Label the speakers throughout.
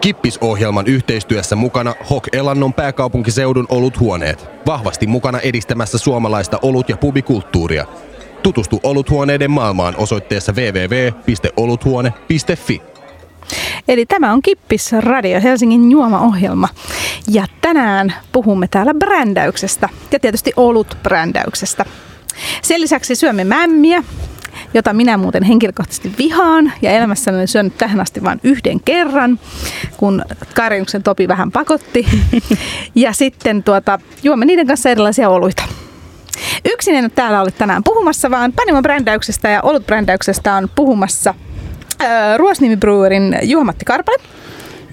Speaker 1: Kippisohjelman yhteistyössä mukana Hok Elannon pääkaupunkiseudun oluthuoneet. Vahvasti mukana edistämässä suomalaista olut- ja pubikulttuuria. Tutustu oluthuoneiden maailmaan osoitteessa www.oluthuone.fi.
Speaker 2: Eli tämä on Kippis Radio Helsingin juomaohjelma. Ja tänään puhumme täällä brändäyksestä ja tietysti olut-brändäyksestä. Sen lisäksi syömme mämmiä, jota minä muuten henkilökohtaisesti vihaan ja elämässäni olen syönyt tähän asti vain yhden kerran, kun Karjuksen Topi vähän pakotti. ja sitten tuota, juomme niiden kanssa erilaisia oluita. Yksin en ole täällä ollut tänään puhumassa, vaan Panimo-brändäyksestä ja olutbrändäyksestä on puhumassa äh, Ruosnimi Brewerin Juha-Matti Karpale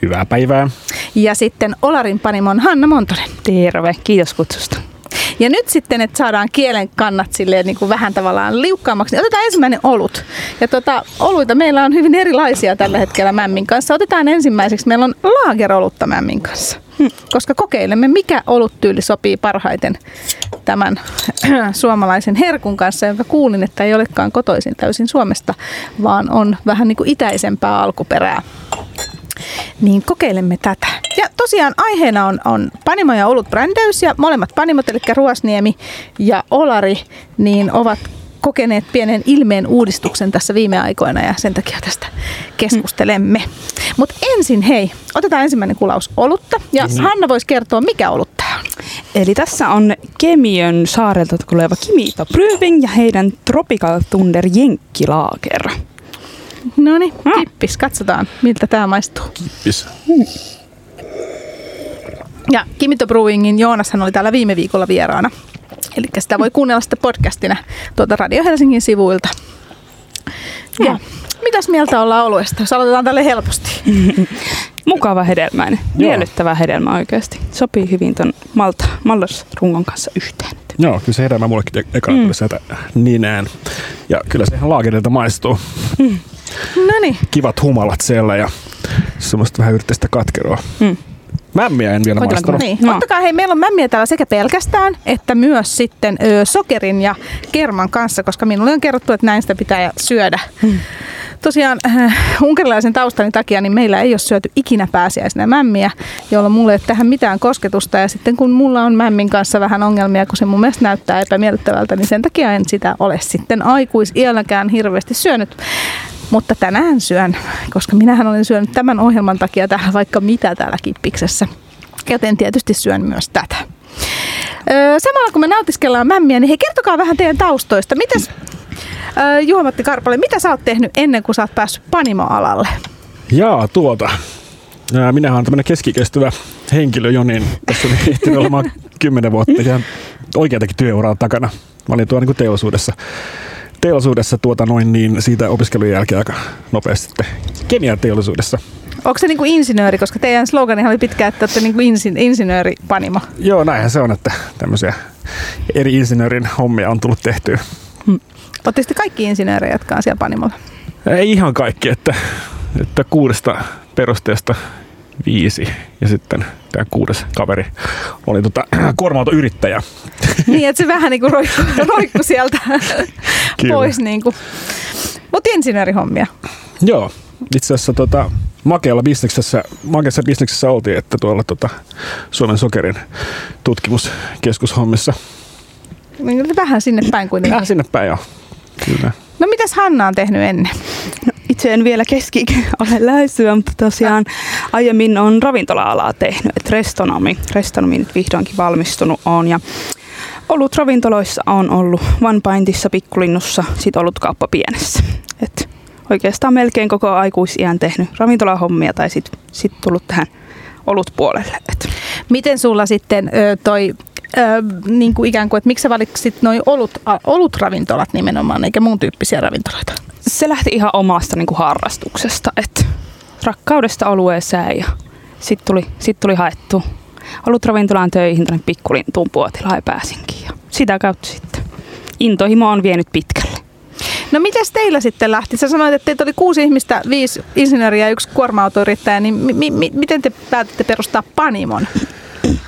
Speaker 3: Hyvää päivää.
Speaker 2: ja sitten Olarin Panimon Hanna Montonen.
Speaker 4: Terve, kiitos kutsusta.
Speaker 2: Ja nyt sitten, että saadaan kielen kannat silleen niin kuin vähän tavallaan liukkaammaksi, niin otetaan ensimmäinen olut. Ja tota, oluita meillä on hyvin erilaisia tällä hetkellä Mämmin kanssa. Otetaan ensimmäiseksi, meillä on laagerolutta Mämmin kanssa. Koska kokeilemme, mikä oluttyyli sopii parhaiten tämän suomalaisen herkun kanssa, jonka kuulin, että ei olekaan kotoisin täysin Suomesta, vaan on vähän niin kuin itäisempää alkuperää niin kokeilemme tätä. Ja tosiaan aiheena on, on Panimo ja Olut brändäys ja molemmat Panimot, eli Ruosniemi ja Olari, niin ovat kokeneet pienen ilmeen uudistuksen tässä viime aikoina ja sen takia tästä keskustelemme. Mutta ensin hei, otetaan ensimmäinen kulaus olutta ja Hanna voisi kertoa, mikä olut tämä on.
Speaker 4: Eli tässä on Kemiön saarelta tuleva Kimito Brewing ja heidän Tropical Thunder Jenkkilaager.
Speaker 2: No niin, kippis, katsotaan miltä tämä maistuu.
Speaker 3: Pis.
Speaker 2: Ja Kimito Brewingin Joonashan oli täällä viime viikolla vieraana. Eli sitä voi kuunnella sitten podcastina tuolta Radio Helsingin sivuilta. Ja mitäs mieltä ollaan oluesta, jos aloitetaan tälle helposti?
Speaker 4: Mukava hedelmäinen,
Speaker 3: Joo.
Speaker 4: miellyttävä hedelmä oikeasti. Sopii hyvin ton malta, mallasrungon kanssa yhteen.
Speaker 3: Joo, kyllä se hedelmä mullekin ekana tuli sieltä ninään. Ja kyllä se ihan laakerilta maistuu.
Speaker 2: No niin,
Speaker 3: Kivat humalat siellä ja semmoista vähän yhteistä katkeroa.
Speaker 4: Mm.
Speaker 3: Mämmiä en vielä
Speaker 4: Kokeillaan,
Speaker 3: maistanut.
Speaker 2: niin.
Speaker 4: No.
Speaker 2: Ottakaa, hei, meillä on mämmiä täällä sekä pelkästään, että myös sitten ö, sokerin ja kerman kanssa, koska minulle on kerrottu, että näin sitä pitää syödä. Tosiaan äh, unkarilaisen taustani takia niin meillä ei ole syöty ikinä pääsiäisenä mämmiä, jolla mulla ei ole tähän mitään kosketusta. Ja sitten kun mulla on mämmin kanssa vähän ongelmia, kun se mun mielestä näyttää epämiellyttävältä, niin sen takia en sitä ole sitten aikuisiälläkään hirveästi syönyt. Mutta tänään syön, koska minähän olen syönyt tämän ohjelman takia täällä vaikka mitä täällä kippiksessä. Joten tietysti syön myös tätä. Öö, samalla kun me nautiskellaan mämmiä, niin hei kertokaa vähän teidän taustoista. Mites, öö, Juha-Matti Karpale, mitä sä oot tehnyt ennen kuin sä oot päässyt Panimo-alalle?
Speaker 3: Jaa, tuota. Minähän olen tämmöinen keskikestyvä henkilö jo, niin tässä on ehtinyt olemaan kymmenen vuotta ihan oikeatakin työuraa takana. Mä olin tuolla niin teollisuudessa, teollisuudessa tuota noin niin siitä opiskelun jälkeen aika nopeasti sitten kemian teollisuudessa.
Speaker 2: Onko se niinku insinööri, koska teidän sloganihan oli pitkään, että olette niinku insin, insinööri Panimo.
Speaker 3: Joo, näinhän se on, että tämmöisiä eri insinöörin hommia on tullut tehtyä.
Speaker 2: Oletteko te kaikki insinöörejä, jotka on siellä Panimolla?
Speaker 3: Ei ihan kaikki, että, että kuudesta perusteesta viisi ja sitten tämä kuudes kaveri oli tota, kuorma-autoyrittäjä.
Speaker 2: niin, että se vähän niinku roikku, roikku sieltä
Speaker 3: Kyllä.
Speaker 2: pois. Niinku. Mutta insinöörihommia.
Speaker 3: Joo, itse asiassa tota, makealla bisneksessä, makeassa bisneksessä oltiin, että tuolla tota, Suomen sokerin tutkimuskeskushommissa.
Speaker 2: Niin, Vähän sinne päin kuitenkin.
Speaker 3: Vähän sinne päin joo. Kyllä.
Speaker 2: No mitäs Hanna on tehnyt ennen?
Speaker 4: Itse en vielä keski ole lähestyä, mutta tosiaan aiemmin on ravintola-alaa tehnyt. Et restonomi, restonomi nyt vihdoinkin valmistunut on ja ollut ravintoloissa on ollut One Pintissa, Pikkulinnussa, sit ollut kauppa pienessä. Et oikeastaan melkein koko aikuisiän tehnyt ravintolahommia tai sitten sit tullut tähän olutpuolelle. Et
Speaker 2: Miten sulla sitten toi, ö, niin kuin ikään kuin, että miksi sä valitsit noi olut, a, olutravintolat nimenomaan, eikä muun tyyppisiä ravintoloita?
Speaker 4: se lähti ihan omasta niin kuin harrastuksesta, että rakkaudesta olueeseen ja sitten tuli, sit tuli haettu ollut ravintolaan töihin tänne pikkulintuun puotilaan ja pääsinkin. Ja sitä kautta sitten intohimo on vienyt pitkälle.
Speaker 2: No mites teillä sitten lähti? Sä sanoit, että teitä oli kuusi ihmistä, viisi insinööriä ja yksi kuorma-autoyrittäjä, niin mi- mi- miten te päätitte perustaa Panimon?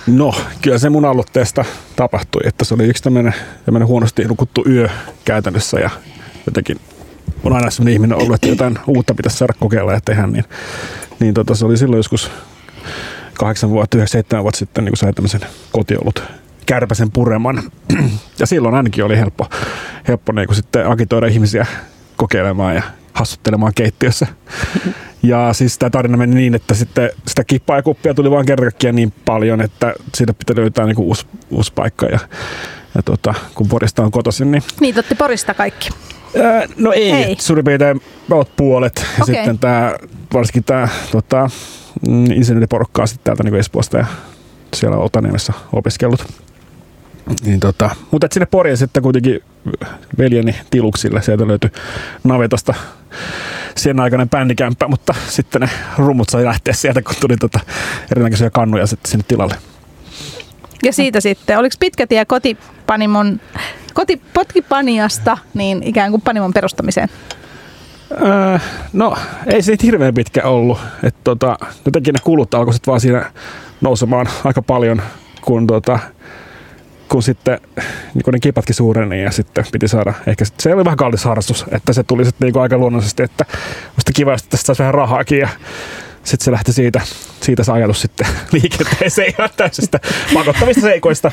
Speaker 3: No, kyllä se mun aloitteesta tapahtui, että se oli yksi tämmöinen, tämmöinen huonosti nukuttu yö käytännössä ja jotenkin on aina sellainen ihminen ollut, että jotain uutta pitäisi saada kokeilla ja tehdä, niin, niin tota, se oli silloin joskus kahdeksan vuotta, yhdeksän, seitsemän vuotta sitten niin sai tämmöisen kotiolut kärpäsen pureman. Ja silloin ainakin oli helppo, helppo niin sitten agitoida ihmisiä kokeilemaan ja hassuttelemaan keittiössä. Ja siis tämä tarina meni niin, että sitten sitä kippaa ja kuppia tuli vaan kertakia niin paljon, että siitä pitää löytää niin uusi, uusi paikka. Ja, ja tota, kun Porista on kotoisin, niin...
Speaker 2: Niin, otti Porista kaikki.
Speaker 3: Ää, no ei,
Speaker 2: Ei.
Speaker 3: suurin piirtein about puolet. Ja
Speaker 2: Okei.
Speaker 3: sitten tämä, varsinkin tämä tota, mm, insinööriporukka sitten täältä niin Espoosta ja siellä Otaniemessä opiskellut. Niin tota, mutta sinne Poriin sitten kuitenkin veljeni tiluksille, sieltä löytyi navetasta sen aikainen bändikämppä, mutta sitten ne rummut sai lähteä sieltä, kun tuli tota erinäköisiä kannuja sitten sinne tilalle.
Speaker 2: Ja siitä sitten, oliko pitkä tie kotipanimon, koti, potkipaniasta niin ikään kuin panimon perustamiseen?
Speaker 3: Öö, no, ei se hirveän pitkä ollut. Et tota, jotenkin ne kulut alkoi sitten vaan siinä nousemaan aika paljon, kun, tota, kun sitten niin kun ne kipatkin suureni ja sitten piti saada, ehkä sit, se oli vähän kallis harrastus, että se tuli sitten niin aika luonnollisesti, että musta kiva, jos tästä saisi vähän rahaakin ja sitten se lähti siitä, siitä se ajatus sitten liikenteeseen ihan täysistä pakottavista seikoista.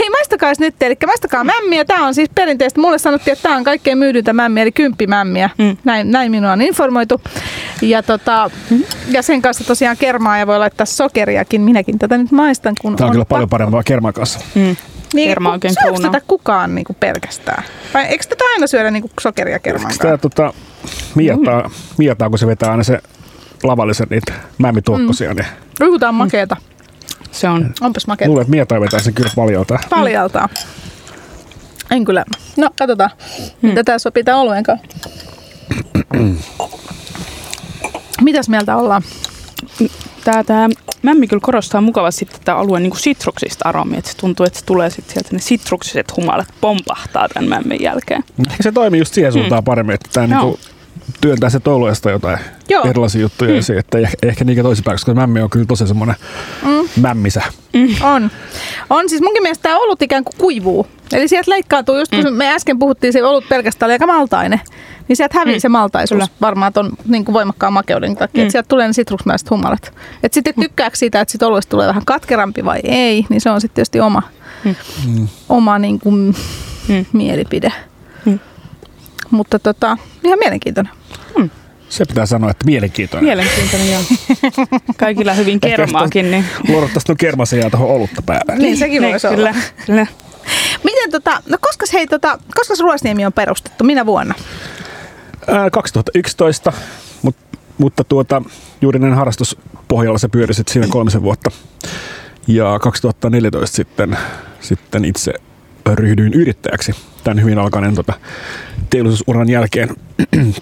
Speaker 2: Hei, maistakaa nyt, eli maistakaa mämmiä. Tämä on siis perinteistä. Mulle sanottiin, että tämä on kaikkein myydyntä mämmiä, eli kymppimämmiä.
Speaker 4: Mm.
Speaker 2: Näin, näin minua on informoitu. Ja, tota, ja sen kanssa tosiaan kermaa ja voi laittaa sokeriakin. Minäkin tätä nyt maistan, kun
Speaker 3: Tämä on kyllä
Speaker 2: pakko.
Speaker 3: paljon parempaa kerman kanssa.
Speaker 4: Mm.
Speaker 2: Niin,
Speaker 4: Kerma oikein kruunaa.
Speaker 2: tätä kukaan niin kuin pelkästään? Vai eikö tätä aina syödä niin kuin sokeria kerman
Speaker 3: Tämä
Speaker 2: kanssa?
Speaker 3: tota, mietaa, mietaa, kun se vetää aina se lavallisen niitä mämmituokkosia, niin
Speaker 2: Ruutaan makeeta.
Speaker 4: Se on
Speaker 2: Onpas makeeta.
Speaker 3: luulen, että mietaa vetää sen kyllä paljon tää.
Speaker 2: Paljaltaa. En kyllä. No, katsotaan. Mitä tää sopii tää oluen kanssa. Mitäs mieltä ollaan?
Speaker 4: Tää, tää mämmi kyllä korostaa mukavasti tätä alueen niin sitruksista aromia. Että se tuntuu, että se tulee sit sieltä ne sitruksiset humalat pompahtaa tämän mämmin jälkeen.
Speaker 3: Ehkä se toimii just siihen suuntaan paremmin, että tämä
Speaker 4: Mm.
Speaker 3: Työntää se touluesta jotain
Speaker 2: Joo.
Speaker 3: erilaisia juttuja mm. esiin, että ei ehkä niinkään toisinpäin, koska mämmi on kyllä tosi semmoinen mm. mämmisä.
Speaker 2: On. On siis munkin mielestä tämä olut ikään kuin kuivuu. Eli sieltä leikkaantuu, just kun me äsken puhuttiin, se olut pelkästään oli aika maltainen. Niin sieltä hävii
Speaker 4: Mm.
Speaker 2: se maltaisuus
Speaker 4: Kyllä.
Speaker 2: varmaan ton niin kuin voimakkaan makeuden takia. Mm.
Speaker 4: Mm.
Speaker 2: Sieltä tulee ne sitruksmäiset humalat. Et sitten tykkääkö siitä, että sit oluesta tulee vähän katkerampi vai ei, niin se on sitten tietysti oma,
Speaker 3: Mm.
Speaker 2: oma niin kuin,
Speaker 4: Mm.
Speaker 2: mielipide.
Speaker 4: Mm.
Speaker 2: Mutta tota, ihan mielenkiintoinen.
Speaker 3: Se pitää sanoa, että mielenkiintoinen.
Speaker 4: Mielenkiintoinen joo. Kaikilla hyvin kermaakin. Niin,
Speaker 3: Luodattaisiin no kermasen jää tuohon olutta päälle.
Speaker 2: Niin, sekin voisi olla.
Speaker 4: kyllä, kyllä.
Speaker 2: Miten tota, no koska hei tota, koska Ruosniemi on perustettu? Minä vuonna?
Speaker 3: Ää, 2011, mut, mutta tuota, juuri näin harrastuspohjalla se pyöri sit siinä kolmisen vuotta. Ja 2014 sitten, sitten itse ryhdyin yrittäjäksi tämän hyvin alkaneen tota, teollisuusuran jälkeen.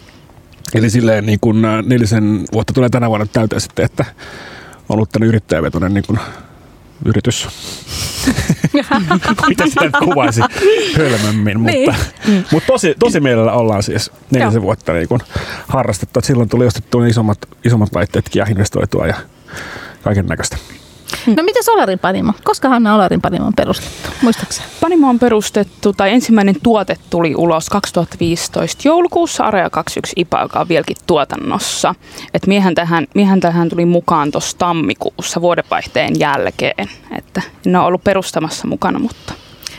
Speaker 3: Eli silleen niin kun nelisen vuotta tulee tänä vuonna täyteen sitten, että on ollut tämmöinen yrittäjävetoinen niin kun yritys. Miten sitä nyt kuvaisi hölmömmin,
Speaker 2: Niin.
Speaker 3: mutta, mutta tosi, tosi mielellä ollaan siis nelisen vuotta niin kun harrastettu. Et silloin tuli ostettua isommat, isommat laitteetkin ja investoitua ja kaiken näköistä.
Speaker 2: No miten Olarin panimo? Koska Hanna Olarin panimo on perustettu? Muistaakseni?
Speaker 4: Panimo on perustettu, tai ensimmäinen tuote tuli ulos 2015 joulukuussa, Area 21 IPA, joka on vieläkin tuotannossa. Et miehän, tähän, miehän tähän tuli mukaan tuossa tammikuussa vuodenvaihteen jälkeen. Että ne on ollut perustamassa mukana, mutta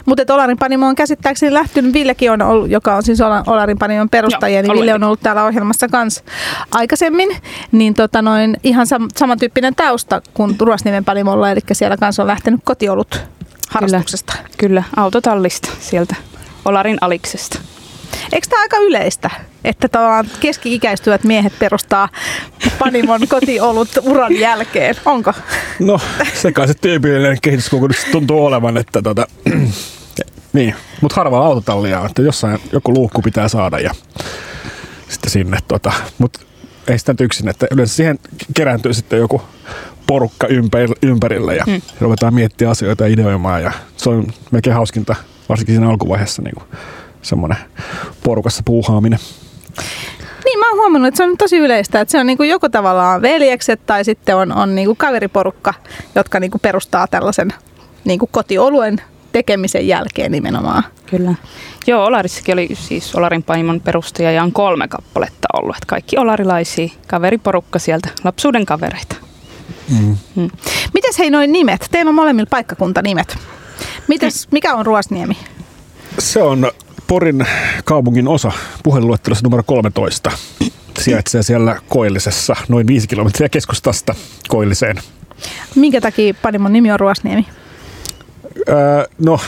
Speaker 2: Mutta Olarin panimo on käsittääkseni lähtenyt, Villekin on ollut, joka on siis Ola- Olarin panimon perustajia,
Speaker 4: Joo,
Speaker 2: niin Ville on ollut täällä ohjelmassa kanssa aikaisemmin. Niin tota noin, ihan sam- samantyyppinen tausta kuin Ruosniemen panimolla, eli siellä kanssa on lähtenyt kotiolut harrastuksesta.
Speaker 4: kyllä autotallista sieltä Olarin aliksesta.
Speaker 2: Eikö tämä aika yleistä, että tavallaan keski-ikäistyvät miehet perustaa panimon kotiolut uran jälkeen? Onko?
Speaker 3: No, se kai se tyypillinen kehityskulku tuntuu olevan, että tota, niin, mutta harvalla autotallia on, että jossain joku luukku pitää saada ja sitten sinne tota, mutta ei sitä nyt yksin, että yleensä siihen kerääntyy sitten joku porukka ympär, ympärillä ja mm. ruvetaan miettimään asioita ja ideoimaan ja se on melkein hauskinta, varsinkin siinä alkuvaiheessa niin semmoinen porukassa puuhaaminen.
Speaker 2: Niin, mä oon huomannut, että se on tosi yleistä, että se on niinku joko tavallaan veljekset tai sitten on, on niinku kaveriporukka, jotka niinku perustaa tällaisen niinku kotioluen tekemisen jälkeen nimenomaan.
Speaker 4: Kyllä. Joo, Olarissakin oli siis Olarin panimon perustaja ja on kolme kappaletta ollut. Että kaikki olarilaisia kaveriporukka sieltä, lapsuuden kavereita.
Speaker 3: Mm.
Speaker 2: Mm. Mites hei noin nimet? Teillä on molemmilla paikkakuntanimet. Mites, mikä on Ruosniemi?
Speaker 3: Se on Porin kaupungin osa puhelinluettelossa numero 13. Sijaitsee siellä Koillisessa, noin viisi kilometriä keskustasta Koilliseen.
Speaker 2: Minkä takia Panimon nimi on Ruosniemi?
Speaker 3: Öö, no,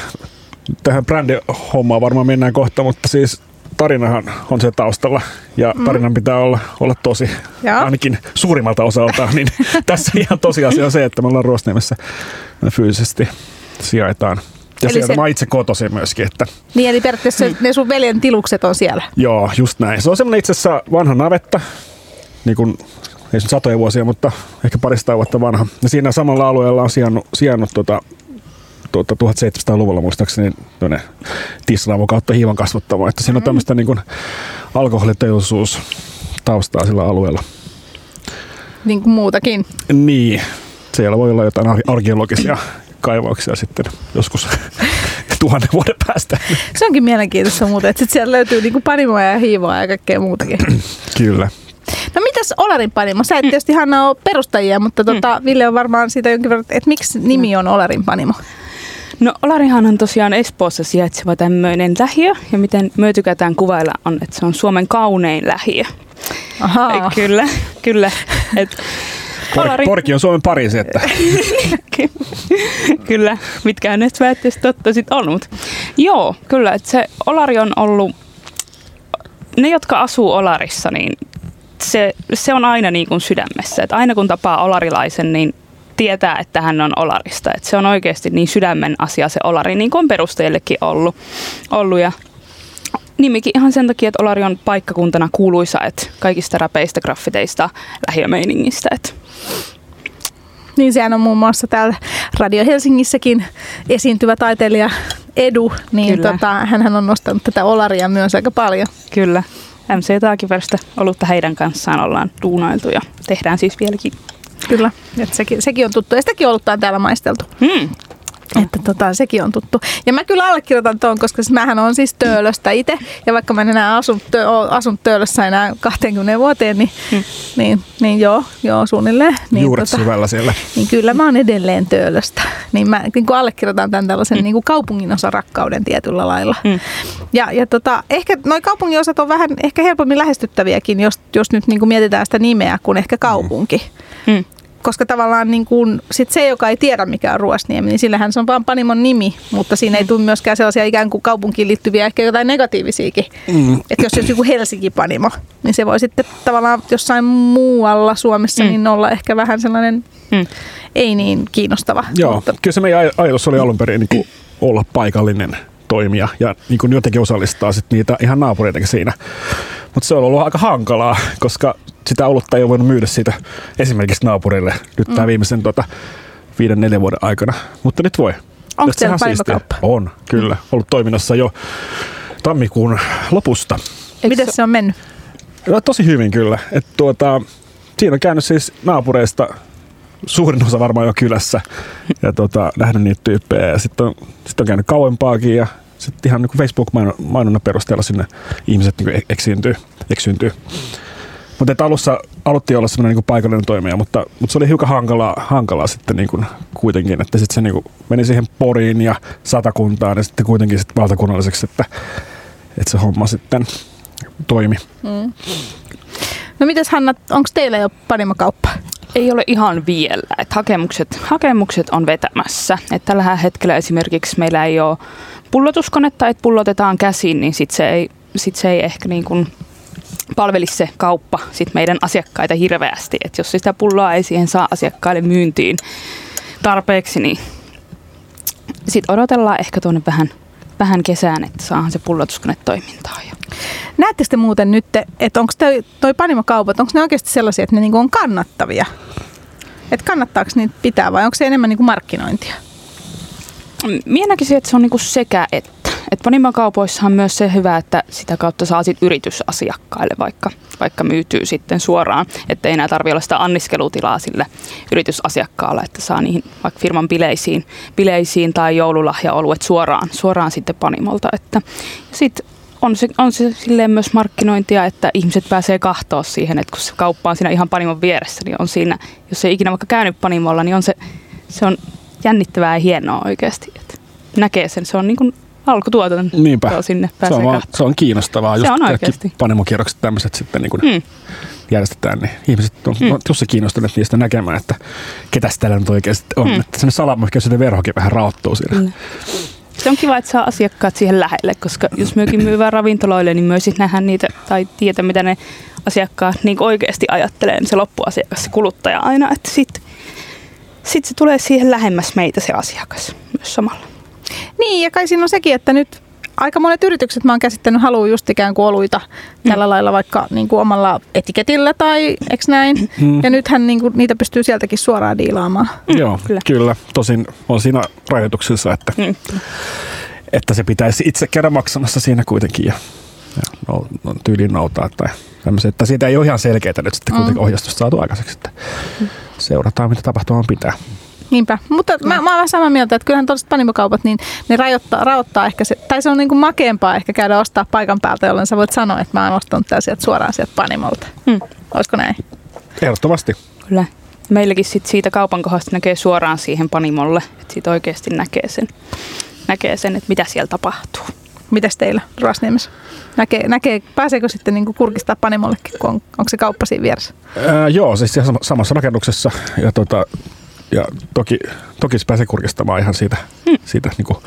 Speaker 3: tähän brändihommaan varmaan mennään kohta, mutta siis tarinahan on se taustalla ja tarinan pitää olla, olla tosi,
Speaker 2: Joo.
Speaker 3: ainakin suurimmalta osalta. niin tässä ihan tosiasia on se, että me ollaan Ruosniemessä me fyysisesti sijaitaan. Ja
Speaker 2: Eli
Speaker 3: sieltä
Speaker 2: se-
Speaker 3: mä itse kotoisin myöskin, että
Speaker 2: Niin, eli periaatteessa ne sun veljen tilukset on siellä.
Speaker 3: Joo, just näin. Se on semmoinen itse asiassa vanha navetta, niin kuin, ei se nyt satoja vuosia, mutta ehkä parista vuotta vanha. Ja siinä samalla alueella on sijannut, sijannut tota, tuota, 1700-luvulla muistaakseni tuonne Tissalamo kautta hiivan kasvattamo. Että siinä on tämmöistä niin kuin alkoholiteollisuus taustaa sillä alueella.
Speaker 2: Niin kuin muutakin.
Speaker 3: Niin, siellä voi olla jotain ar- arkeologisia kaivauksia sitten joskus tuhannen vuoden päästä.
Speaker 2: Se onkin mielenkiintoista muuten, että sit siellä löytyy niinku panimoja ja hiivoa ja kaikkea muutakin.
Speaker 3: Kyllä.
Speaker 2: No mitäs Olarin panimo? Sä et
Speaker 3: Mm.
Speaker 2: tietysti Hanna ole perustajia, mutta tota, Ville on varmaan siitä jonkin verran, että miksi nimi on Olarin panimo?
Speaker 4: No Olarihan on tosiaan Espoossa sijaitseva tämmöinen lähiö ja miten me tykätään kuvailla on, että se on Suomen kaunein lähiö.
Speaker 2: Ahaa.
Speaker 4: Kyllä, kyllä. Et
Speaker 3: Por- Porki on Suomen Pariisi, että
Speaker 4: Ky- kyllä, mitkään näistä väitteistä totta sitten on. Mut. Joo, kyllä, että se Olari on ollut, ne jotka asuu Olarissa, niin se, se on aina niin kuin sydämessä. Että aina kun tapaa olarilaisen, niin tietää, että hän on Olarista. Että se on oikeasti niin sydämen asia se Olari, niin kuin on perustajillekin ollut. ollut ja nimikin ihan sen takia, että Olari on paikkakuntana kuuluisa, että kaikista räpeistä graffiteista, lähiömeiningistä. Että
Speaker 2: Niin sehän on muun muassa täällä Radio Helsingissäkin esiintyvä taiteilija Edu, niin
Speaker 4: Kyllä.
Speaker 2: tota, hänhän on nostanut tätä Olaria myös aika paljon.
Speaker 4: Kyllä. MC Taakiverstä olutta heidän kanssaan ollaan duunailtu ja tehdään siis vieläkin.
Speaker 2: Kyllä, että sekin, sekin on tuttu. Ja sitäkin olutta on täällä maisteltu.
Speaker 4: Hmm.
Speaker 2: Että tota, sekin on tuttu. Ja mä kyllä allekirjoitan tuon, koska siis mähän on siis Töölöstä itse. Ja vaikka mä en enää asun, tö, oo asunut Töölössä enää 20 vuoteen, niin,
Speaker 4: Hmm.
Speaker 2: niin, niin joo, joo suunnilleen. Niin,
Speaker 3: juuret syvällä siellä.
Speaker 2: niin kyllä mä oon edelleen Töölöstä. Niin mä niin kuin allekirjoitan tämän tällaisen mm. niin kuin kaupunginosan rakkauden tietyllä lailla.
Speaker 4: Mm.
Speaker 2: Ja, ja tota, ehkä noi kaupunginosat on vähän ehkä helpommin lähestyttäviäkin, jos, jos nyt niin kuin mietitään sitä nimeä kuin ehkä kaupunki.
Speaker 4: Hmm.
Speaker 2: Koska tavallaan niin kuin, sit se, joka ei tiedä mikä on Ruosniemi, niin sillähän se on vaan Panimon nimi, mutta siinä ei tule myöskään sellaisia ikään kuin kaupunkiin liittyviä ehkä jotain negatiivisiakin.
Speaker 3: Mm.
Speaker 2: Että jos olisi joku Helsinki-Panimo, niin se voi sitten tavallaan jossain muualla Suomessa
Speaker 4: Mm.
Speaker 2: niin olla ehkä vähän sellainen
Speaker 4: Hmm.
Speaker 2: ei niin kiinnostava.
Speaker 3: Joo,
Speaker 2: Mutta,
Speaker 3: kyllä se meidän aj- ajatus oli alun perin niin kuin olla paikallinen toimija ja niin kuin jotenkin osallistaa sit niitä ihan naapureitakin siinä. Mutta se on ollut aika hankalaa, koska sitä olutta ei ole voinut myydä siitä esimerkiksi naapurille nyt tämän viimeisen tota, viiden, neljän vuoden aikana. Mutta nyt voi.
Speaker 2: Onko
Speaker 3: se
Speaker 2: teillä päiväkauppa?
Speaker 3: On, kyllä. Ollut toiminnassa jo tammikuun lopusta.
Speaker 2: Miten se on mennyt?
Speaker 3: No, tosi hyvin kyllä. Et tuota, siinä on käynyt siis naapureista suurin osa varmaan jo kylässä ja tota, nähnyt niitä tyyppejä. Ja sitten on, sit on käynyt kauempaakin ja sitten ihan niin Facebook-mainonnan perusteella sinne ihmiset niin eksyyntyy. eksyyntyy. Mutta alussa aloitti olla semmoinen niin paikallinen toimija, mutta, mutta se oli hiukan hankalaa, hankalaa sitten niin kuin kuitenkin, että sitten se niin kuin meni siihen Poriin ja Satakuntaan ja sitten kuitenkin sitten valtakunnalliseksi, että, että se homma sitten toimi.
Speaker 2: Mm. No mites Hanna, onko teillä jo panimokauppa?
Speaker 4: Ei ole ihan vielä. Et hakemukset, hakemukset on vetämässä. Et tällä hetkellä esimerkiksi meillä ei ole pullotuskonetta, että pullotetaan käsin, niin sit se ei, sit se ei ehkä niin kuin palvelisi se kauppa sit meidän asiakkaita hirveästi. Et jos sitä pulloa ei siihen saa asiakkaille myyntiin tarpeeksi, niin sitten odotellaan ehkä tuonne vähän, vähän kesään, että saahan se pullotuskone toimintaan. Ja
Speaker 2: Näettekö te muuten nyt, että onko toi, toi panimokaupat, onko ne oikeasti sellaisia, että ne niinku on kannattavia? Että kannattaako niitä pitää vai onko se enemmän niinku markkinointia?
Speaker 4: Minä näkisin, että se on niinku sekä että. Et Panimokaupoissahan on myös se hyvä, että sitä kautta saa sit yritysasiakkaille vaikka, vaikka myytyy sitten suoraan, että ei enää tarvitse olla sitä anniskelutilaa sille yritysasiakkaalle, että saa niihin vaikka firman bileisiin, bileisiin tai joululahjaoluet suoraan, suoraan sitten Panimolta. Että sit on se, on se silleen myös markkinointia, että ihmiset pääsee kahtoa siihen, että kun se kauppa on siinä ihan Panimon vieressä, niin on siinä, jos ei ikinä vaikka käynyt Panimolla, niin on se, se on jännittävää ja hienoa oikeasti. Että näkee sen, se on niin kuin alkutuotanto.
Speaker 3: Niinpä.
Speaker 4: Sinne
Speaker 3: se, on vaan, se on kiinnostavaa.
Speaker 4: Se
Speaker 3: just
Speaker 4: on oikeasti.
Speaker 3: Panemokierrokset tämmöiset sitten niin kuin mm. järjestetään, niin ihmiset on mm. tosi kiinnostuneet niistä näkemään, että ketäs täällä nyt oikeasti on. Mm. Että sen salamyhkäisyyden verhokin vähän raottuu siinä. Mm.
Speaker 4: Se on kiva, että saa asiakkaat siihen lähelle, koska jos myökin myyvää ravintoloille, niin myös nähdään niitä tai tietää, mitä ne asiakkaat niin oikeasti ajattelee, niin se loppuasiakas, se kuluttaja aina, että sitten sit se tulee siihen lähemmäs meitä se asiakas myös samalla.
Speaker 2: Niin, ja kai siinä on sekin, että nyt aika monet yritykset mä oon käsittänyt haluaa just ikään kuin oluita mm. tällä lailla vaikka niin kuin omalla etiketillä tai eks näin. Mm. Ja nythän niin kuin, niitä pystyy sieltäkin suoraan diilaamaan.
Speaker 3: Mm. Joo, kyllä. kyllä. Tosin on siinä rajoituksissa, että, mm. että se pitäisi itse käydä maksamassa siinä kuitenkin ja, ja no, no, tyyliin noutaa tai tämmöisiä. Että siitä ei ole ihan selkeää nyt sitten kuitenkin mm. ohjastusta saatu aikaiseksi. Että seurataan, mitä tapahtumaan pitää.
Speaker 2: Niinpä, mutta mä, mä olen samaa mieltä, että kyllähän tuollaiset panimokaupat, niin ne rajoittaa, rajoittaa ehkä se, tai se on niin kuin makeampaa ehkä käydä ostaa paikan päältä, jolloin sä voit sanoa, että mä oon ostanut tämän sieltä suoraan sieltä panimolta. Hmm. Olisiko näin?
Speaker 3: Ehdottomasti.
Speaker 4: Kyllä. Meilläkin sit siitä kaupan kohdasta näkee suoraan siihen panimolle, että siitä oikeasti näkee sen, näkee sen, että mitä siellä tapahtuu.
Speaker 2: Mitäs teillä Ruosniemessä? Näkee, näkee, pääseekö sitten niin kurkistaa panimollekin, kun on, onko se kauppa siinä vieressä?
Speaker 3: Ää, joo, siis samassa rakennuksessa. Ja tota, ja toki, toki se pääsee kurkistamaan ihan siitä, mm. siitä niin kuin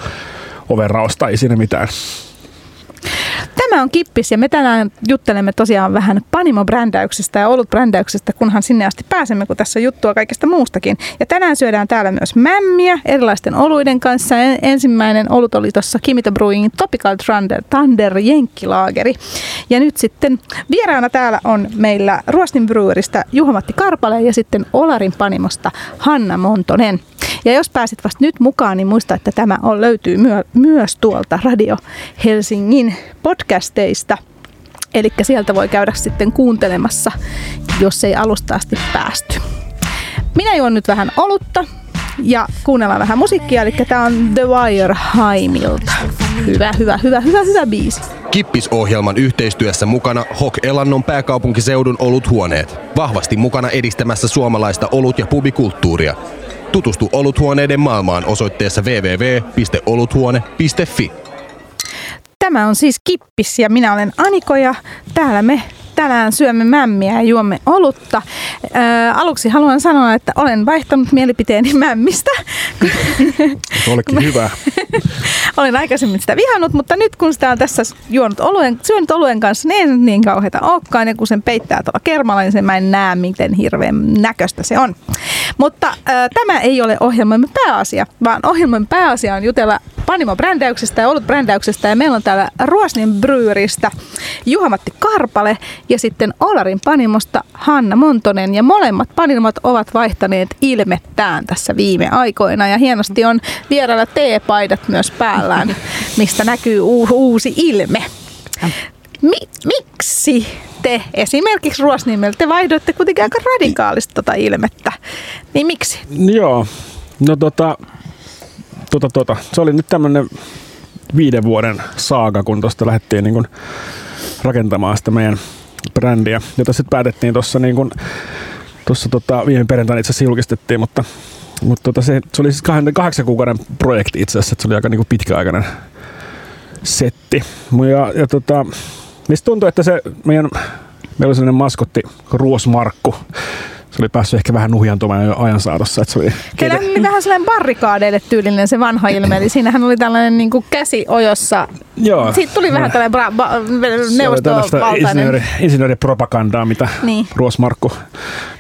Speaker 3: oven raosta, ei siinä mitään.
Speaker 2: Tämä on Kippis ja me tänään juttelemme tosiaan vähän Panimo-brändäyksestä ja ollut-brändäyksestä, kunhan sinne asti pääsemme, kun tässä on juttua kaikesta muustakin. Ja tänään syödään täällä myös mämmiä erilaisten oluiden kanssa. Ensimmäinen olut oli tuossa Kimito Brewing Topical Thunder, Thunder Jenkkilaageri. Ja nyt sitten vieraana täällä on meillä Ruostin Brewerista Juha-Matti Karpale ja sitten Olarin Panimosta Hanna Montonen. Ja jos pääsit vasta nyt mukaan, niin muista, että tämä on, löytyy myö, myös tuolta Radio Helsingin podcasteista. Eli sieltä voi käydä sitten kuuntelemassa, jos ei alusta asti päästy. Minä juon nyt vähän olutta ja kuunnellaan vähän musiikkia, eli tämä on The Wire Haimilta. Hyvä, hyvä, hyvä, hyvä, hyvä biisi.
Speaker 1: Kippisohjelman yhteistyössä mukana Hok Elannon pääkaupunkiseudun oluthuoneet. Vahvasti mukana edistämässä suomalaista olut- ja pubikulttuuria. Tutustu oluthuoneiden maailmaan osoitteessa www.oluthuone.fi.
Speaker 2: Tämä on siis Kippis ja minä olen Aniko ja täällä me tänään syömme mämmiä ja juomme olutta. Ää, aluksi haluan sanoa, että olen vaihtanut mielipiteeni mämmistä.
Speaker 3: Olikin hyvä.
Speaker 2: olen aikaisemmin sitä vihannut, mutta nyt kun sitä on tässä juonut oluen, syönyt oluen kanssa, niin ei niin kauheita olekaan. Ja kun sen peittää tuolla kermalla, niin sen mä en näe, miten hirveän näköistä se on. Mutta ää, tämä ei ole ohjelmamme pääasia, vaan ohjelman pääasia on jutella Panimo-brändäyksestä ja ollut-brändäyksestä. Ja meillä on täällä Ruosnin Breweristä Juhamatti Karpale ja sitten Olarin Panimosta Hanna Montonen. Ja molemmat panimot ovat vaihtaneet ilmettään tässä viime aikoina. Ja hienosti on vierailla teepaidat myös päällään, mistä näkyy uusi ilme. Mi- miksi te esimerkiksi Ruosniemellä, te vaihdoitte kuitenkin aika radikaalista tota ilmettä, niin miksi?
Speaker 3: Joo, no tota, tota, tota, se oli nyt tämmöinen viiden vuoden saaga, kun tuosta lähdettiin niin kun rakentamaan sitä meidän brändiä, jota sitten päätettiin tuossa niin kun, tuossa tota, viime perjantaina itse asiassa julkistettiin, mutta, mutta tota, se, se, oli siis kahdeksan kuukauden projekti itse asiassa, että se oli aika niin pitkäaikainen setti. Ja, ja tota, mistä tuntuu, että se meidän, meillä oli sellainen maskotti, Ruosmarkku, se oli päässyt ehkä vähän nuhjantumaan jo ajan saatossa. Että se oli
Speaker 2: Kyllä oli vähän sellainen barrikaadeille tyylinen se vanha ilme, eli siinähän oli tällainen niin kuin käsi ojossa. Joo. Siitä tuli vähän tällainen bra- ba- neuvostovaltainen.
Speaker 3: Insinööri, insinööripropagandaa, mitä niin. Ruosmarkku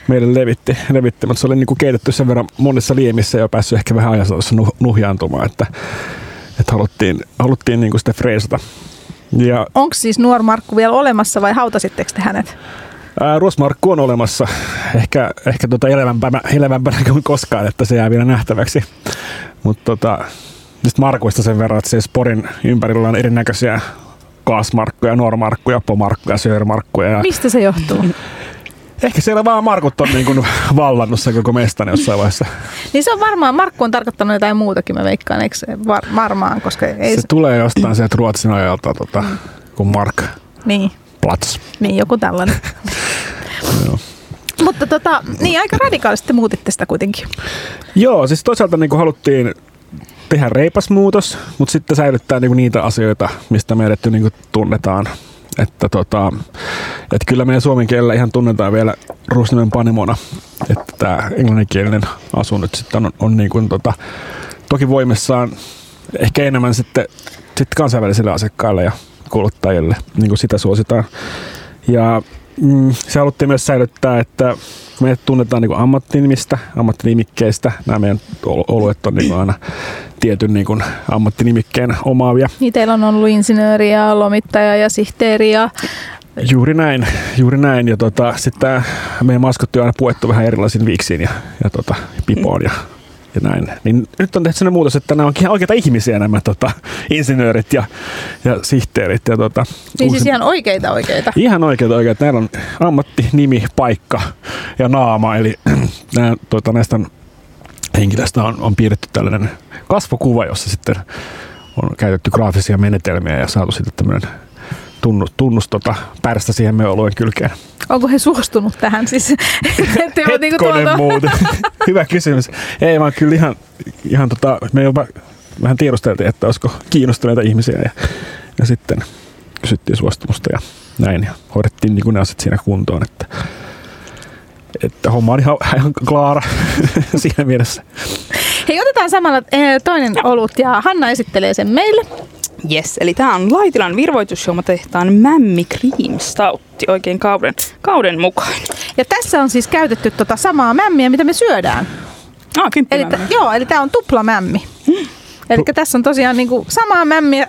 Speaker 3: meille levitti, levitti, mutta se oli niin kuin keitetty sen verran monissa liemissä ja päässyt ehkä vähän ajan saatossa nuhjaantumaan, että, että haluttiin, haluttiin niin kuin sitä freesata.
Speaker 2: Ja, Onko siis nuor Markku vielä olemassa vai hautasitteko te hänet?
Speaker 3: Ruosmarkku on olemassa ehkä, ehkä tuota elävämpänä, elävämpänä kuin koskaan, että se jää vielä nähtäväksi. Mutta tota, Sitten markuista sen verran, että siis Porin ympärillä on erinäköisiä kaasmarkkuja, normarkkuja, pomarkkuja, syörmarkkuja. Ja
Speaker 2: Mistä se johtuu?
Speaker 3: ehkä siellä vaan markut on niin kuin vallannut sen koko mestan jossain vaiheessa.
Speaker 2: niin se on varmaan, Markku on tarkoittanut jotain muutakin, mä veikkaan, eikö se var, varmaan, koska ei
Speaker 3: Se
Speaker 2: se,
Speaker 3: tulee jostain sieltä Ruotsin ajalta, tota, kun Mark
Speaker 2: niin,
Speaker 3: Platz.
Speaker 2: niin, joku tällainen.
Speaker 3: Joo.
Speaker 2: Mutta tota, niin aika radikaalisti muutitte sitä kuitenkin.
Speaker 3: Joo, siis toisaalta niin haluttiin tehdä reipas muutos, mutta sitten säilyttää niin niitä asioita, mistä meidät niin tunnetaan. Että, tota, että kyllä meidän suomen kielellä ihan tunnetaan vielä Rusnimen panimona, että tämä englanninkielinen asu nyt sitten on, on niin kuin tota, toki voimissaan ehkä enemmän sitten, sitten kansainvälisille asiakkaille ja kuluttajille, niin kuin sitä suositaan. Ja mm, se haluttiin myös säilyttää, että kun meidät tunnetaan niin ammattinimistä, ammattinimikkeistä, nämä meidän ol- oluet on niin kuin aina tietyn niin kuin ammattinimikkeen omaavia.
Speaker 2: Niin teillä on ollut insinööri ja lomittaja ja sihteeri ja
Speaker 3: Juuri näin, juuri näin. Ja tota, sitten meidän maskotti on aina puettu vähän erilaisiin viiksiin ja, ja tota, pipoon ja, ja näin. Niin nyt on tehty sellainen muutos, että nämä onkin ihan oikeita ihmisiä nämä tota, insinöörit ja, ja sihteerit. Ja, tota,
Speaker 2: niin siis
Speaker 3: uusi-
Speaker 2: ihan oikeita oikeita.
Speaker 3: Ihan oikein, oikein. Näillä on ammatti, nimi, paikka ja naama. Eli nää, tuota, näistä henkilöstä on, on piirretty tällainen kasvokuva, jossa sitten on käytetty graafisia menetelmiä ja saatu sitten tämmöinen tunnus, tunnus tota, pärstä siihen meidän oluen kylkeen.
Speaker 2: Onko he suostunut tähän siis? Niinku
Speaker 3: Hetkonen
Speaker 2: tuolta-
Speaker 3: muuten. Hyvä kysymys. Ei vaan kyllä ihan, ihan tota, me jopa vähän tiedusteltiin, että olisiko kiinnostuneita ihmisiä ja, ja sitten kysyttiin suostumusta ja näin ja hoidettiin niin ne asiat siinä kuntoon, että, että homma on ihan, ihan klaara siinä mielessä.
Speaker 2: Hei, otetaan samalla eh, toinen olut ja Hanna esittelee sen meille.
Speaker 4: Yes, eli tämä on Laitilan virvoitusjuomatehtaan Mämmi Cream Stoutti, oikein kauden, kauden mukainen.
Speaker 2: Ja tässä on siis käytetty tota samaa mämmiä, mitä me syödään.
Speaker 4: Ah,
Speaker 2: Eli, t- joo, eli tämä on tuplamämmi. Eli tässä on tosiaan niinku samaa mämmiä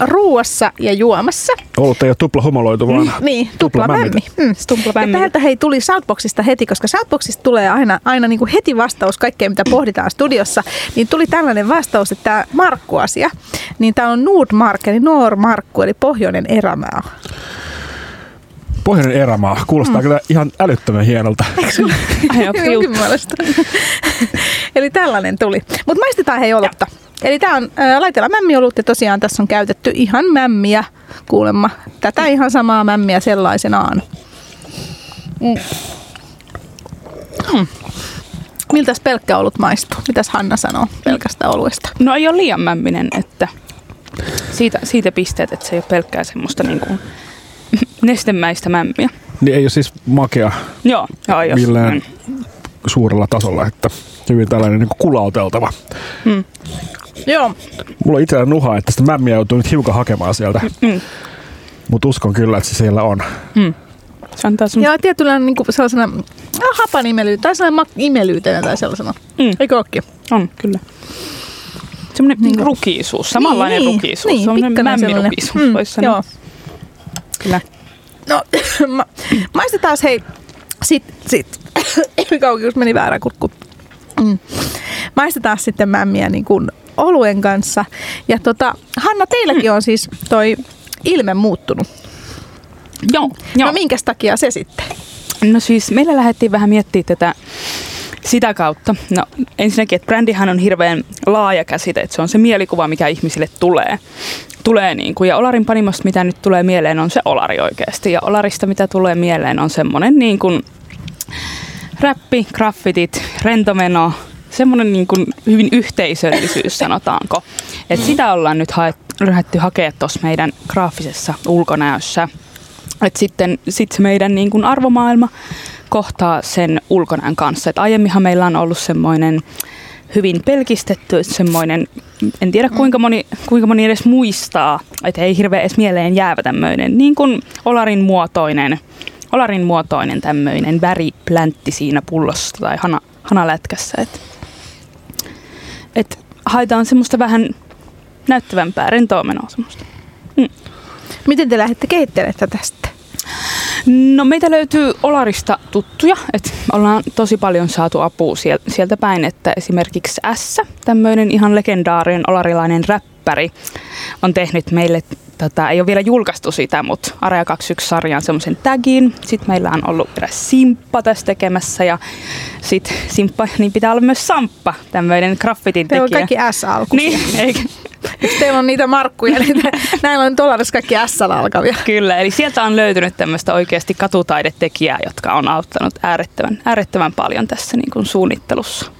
Speaker 2: ruuassa ja juomassa.
Speaker 3: Olut ei ole tupla homoloitu, vaan
Speaker 2: Niin, tuplamämmi. Mm.
Speaker 4: Tuplamämmi.
Speaker 2: Ja täältä hei tuli Shoutboxista heti, koska Shoutboxista tulee aina, aina niin kuin heti vastaus kaikkeen, mitä pohditaan studiossa. Niin tuli tällainen vastaus, että tämä Markku-asia, niin tämä on Nordmark, eli Normarkku, eli pohjoinen erämaa.
Speaker 3: Pohjoinen erämaa. Kuulostaa mm. kyllä ihan älyttömän hienolta.
Speaker 2: Minunkin mielestä. eli tällainen tuli. Mutta maistetaan hei olutta. Eli tämä on ää, laitella mämmiolut ja tosiaan tässä on käytetty ihan mämmiä kuulemma. Tätä ihan samaa mämmiä sellaisenaan. Mm. Mm. Miltäs pelkkä olut maistuu? Mitäs Hanna sanoo pelkästä oluesta?
Speaker 4: No ei ole liian mämminen, että siitä, siitä pisteet, että se ei ole pelkkää semmoista niin kuin nestemäistä mämmiä.
Speaker 3: Niin ei ole siis makea
Speaker 4: Joo, joo jos.
Speaker 3: millään suurella tasolla, että hyvin tällainen niin kulauteltava.
Speaker 4: Mm.
Speaker 2: Joo,
Speaker 3: Mulla on itsellä nuha, että sitä mämmiä joutuu nyt hiukan hakemaan sieltä,
Speaker 4: Mm.
Speaker 3: mutta uskon kyllä, että se siellä on.
Speaker 4: Mm. Se antaa sun...
Speaker 2: ja tietyllä niin kuin sellaisena ah, hapanimely, tai sellainen mak- imelyytenä tai sellaisena.
Speaker 4: Mm.
Speaker 2: Eikö ookin?
Speaker 4: On, kyllä. Semmoinen
Speaker 2: Niin
Speaker 4: niin
Speaker 2: kuin-
Speaker 4: rukiisuus, samanlainen
Speaker 2: niin,
Speaker 4: rukiisuus.
Speaker 2: Niin,
Speaker 4: Semmoinen mämmirukiisuus, mm, voisi sanoa.
Speaker 2: Joo.
Speaker 4: Kyllä.
Speaker 2: No, ma- maistetaan hei, sit, sit. Kaukius meni väärä kurkku. Mm. Maistetaan sitten mämmiä niin kuin oluen kanssa. Ja tota, Hanna, teilläkin on siis toi ilme muuttunut.
Speaker 4: Joo, joo.
Speaker 2: No minkäs takia se sitten?
Speaker 4: No siis meillä lähdettiin vähän miettimään tätä sitä kautta. No ensinnäkin, että brändihän on hirveän laaja käsite, että se on se mielikuva, mikä ihmisille tulee. tulee niin kuin, ja Olarin panimosta, mitä nyt tulee mieleen, on se Olari oikeasti. Ja Olarista, mitä tulee mieleen, on semmoinen niin kuin räppi, graffitit, rentomeno, semmoinen niin kuin hyvin yhteisöllisyys, sanotaanko. Et sitä ollaan nyt lähdetty hakea tuossa meidän graafisessa ulkonäössä. Et sitten sit se meidän niin kuin arvomaailma kohtaa sen ulkonäön kanssa. Et aiemminhan meillä on ollut semmoinen hyvin pelkistetty, semmoinen, en tiedä kuinka moni, kuinka moni edes muistaa, että ei hirveän edes mieleen jäävä tämmöinen niin kuin Olarin muotoinen, Olarin muotoinen tämmöinen väripläntti siinä pullossa tai hana, hanalätkässä. Et, et haetaan semmoista vähän näyttävämpää, rentoa menoa semmoista.
Speaker 2: Miten te lähdette kehittelemään sitten?
Speaker 4: No meitä löytyy Olarista tuttuja, että ollaan tosi paljon saatu apua sieltä päin, että esimerkiksi S, tämmöinen ihan legendaarinen olarilainen räppäri, on tehnyt meille tota, ei ole vielä julkaistu sitä, mutta Area 21-sarjan semmoisen tagin. Sitten meillä on ollut eräs Simppa tässä tekemässä ja sitten Simppa, niin pitää olla myös Samppa, tämmöinen graffitin tekijä.
Speaker 2: Teillä on kaikki S-alkuisia.
Speaker 4: Niin, eikä.
Speaker 2: Teillä on niitä markkuja, niin näillä on dolarissa kaikki s alkavia.
Speaker 4: Kyllä, eli sieltä on löytynyt tämmöistä oikeasti katutaidetekijää, jotka on auttanut äärettömän, äärettömän paljon tässä niin kuin suunnittelussa.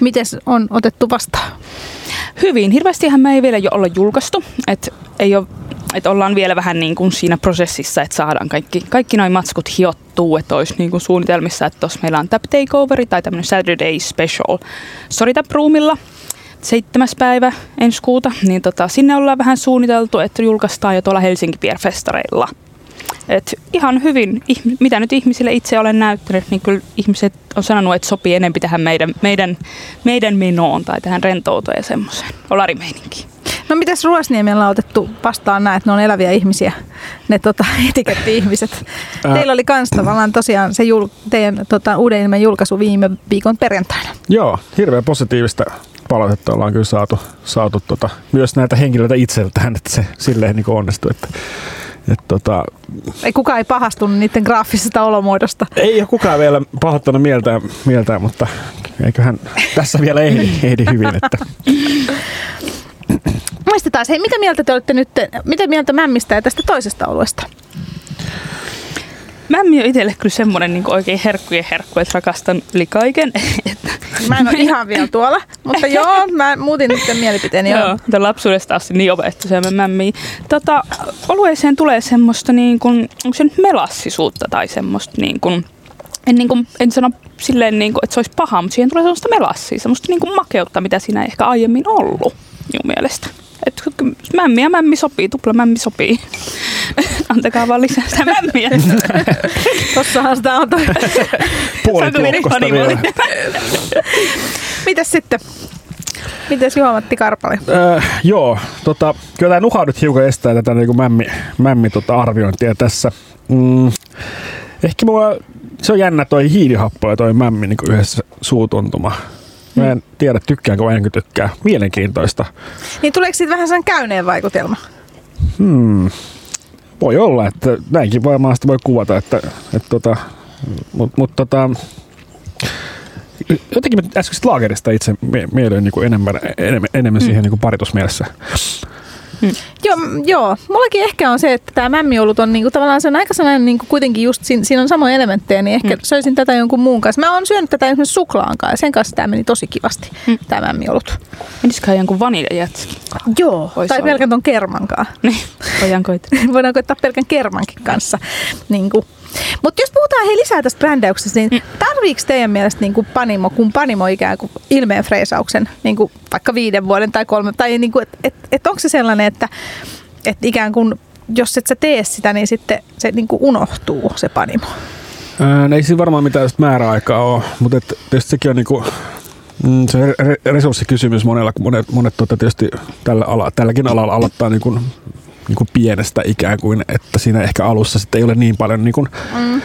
Speaker 2: Miten on otettu vastaan?
Speaker 4: Hyvin. Hirveästihän me ei vielä jo olla julkaistu. Että ei ole että ollaan vielä vähän niin kuin siinä prosessissa, että saadaan kaikki, kaikki noin matskut hiottuu, että olisi niin kuin suunnitelmissa, että tuossa meillä on Tap Takeoveri tai tämmöinen Saturday Special Storytap Roomilla seitsemäs päivä ensi kuuta, niin tota, sinne ollaan vähän suunniteltu, että julkaistaan jo tuolla Helsinki Pier Festareilla. Et ihan hyvin, mitä nyt ihmisille itse olen näyttänyt, niin kyllä ihmiset on sanonut, että sopii enemmän tähän meidän, meidän, meidän menoon tai tähän rentoutoon ja semmoiseen olarimeininkiin.
Speaker 2: No mitäs Ruosniemellä on otettu vastaan näet, ne on eläviä ihmisiä, ne tota, etiketti-ihmiset. Teillä oli kans tavallaan tosiaan se jul, teidän tota, uuden ilmen julkaisu viime viikon perjantaina.
Speaker 3: Joo, hirveän positiivista palautetta ollaan kyllä saatu, saatu tota, myös näitä henkilöitä itseltään, että se silleen niin onnistui. Että et tota,
Speaker 2: ei kukaan ei pahastunut niiden graafisesta olomuodosta.
Speaker 3: Ei ole kukaan vielä pahoittanut mieltään, mieltään mutta eiköhän tässä vielä ehdi, ehdi hyvin. Että.
Speaker 2: Muistetaan, hei, mitä mieltä te olette nyt, mitä mieltä mämmistä ja tästä toisesta oluesta?
Speaker 4: Mämmi on itselle kyllä semmoinen niin oikein herkkujen herkku, että rakastan yli kaiken.
Speaker 2: Mä en ole ihan vielä tuolla, mutta joo, mä muutin nyt mielipiteeni. Joo,
Speaker 4: joo lapsuudesta asti niin opettu se mämmi. Tota, olueeseen tulee semmoista niin kuin, onko se nyt melassisuutta tai semmoista niin kuin, en, niin kuin, en sano silleen, niin kuin, että se olisi paha, mutta siihen tulee semmoista melassia, semmoista niin kuin makeutta, mitä siinä ei ehkä aiemmin ollut minun mielestä. Et mämmi ja mämmi sopii, tupla mämmi sopii. Antakaa vaan lisää sitä mämmiä.
Speaker 2: Tossahan sitä on toi.
Speaker 3: Puoli tuokkosta vielä.
Speaker 2: Mitäs sitten? Mites juomatti Karpali?
Speaker 3: Äh, joo, tota, kyllä tämä nuha nyt hiukan estää tätä niin mämmi, mämmi tota arviointia tässä. Mm, ehkä mua, se on jännä toi hiilihappo ja toi mämmi niin yhdessä suutuntuma. Mä en tiedä, tykkäänkö vai enkö tykkää. Mielenkiintoista.
Speaker 2: Niin tuleeko siitä vähän sen käyneen vaikutelma?
Speaker 3: Hmm. Voi olla, että näinkin varmaan sitä voi kuvata, että, että tota, mutta mut, tota, jotenkin mä äskeisestä laagerista itse mieleen niin enemmän, enemmän, enemmän mm. siihen niin paritusmielessä.
Speaker 2: Mm. Joo, joo, mullakin ehkä on se, että tämä mämmiolut on niinku, tavallaan se on aika sellainen niinku, kuitenkin just, siinä, siinä on samoja elementtejä, niin ehkä mm. söisin tätä jonkun muun kanssa. Mä oon syönyt tätä esimerkiksi suklaan kanssa ja sen kanssa tämä meni tosi kivasti, mm. tämä mämmiolut.
Speaker 4: Menisikö jonkun vaniljajätski?
Speaker 2: Joo, Vois tai olla. pelkän ton kerman kanssa.
Speaker 4: Niin, voidaan koittaa.
Speaker 2: voidaan koittaa pelkän kermankin kanssa. Niin kuin, mutta jos puhutaan hei lisää tästä brändäyksestä, niin mm. tarviiko teidän mielestä niin kuin Panimo, kun Panimo ikään kuin ilmeen freisauksen niin kuin vaikka viiden vuoden tai kolme, tai niin kuin, et, et, et onko se sellainen, että et ikään kuin jos et sä tee sitä, niin sitten se niin kuin unohtuu se Panimo?
Speaker 3: Ää, no ei siinä varmaan mitään määräaikaa ole, mutta et, tietysti sekin on niin kuin, mm, se resurssikysymys monella, kun monet, monet tuota tietysti tällä ala, tälläkin alalla aloittaa niin kuin niin kuin pienestä ikään kuin, että siinä ehkä alussa sitten ei ole niin paljon niin kuin mm.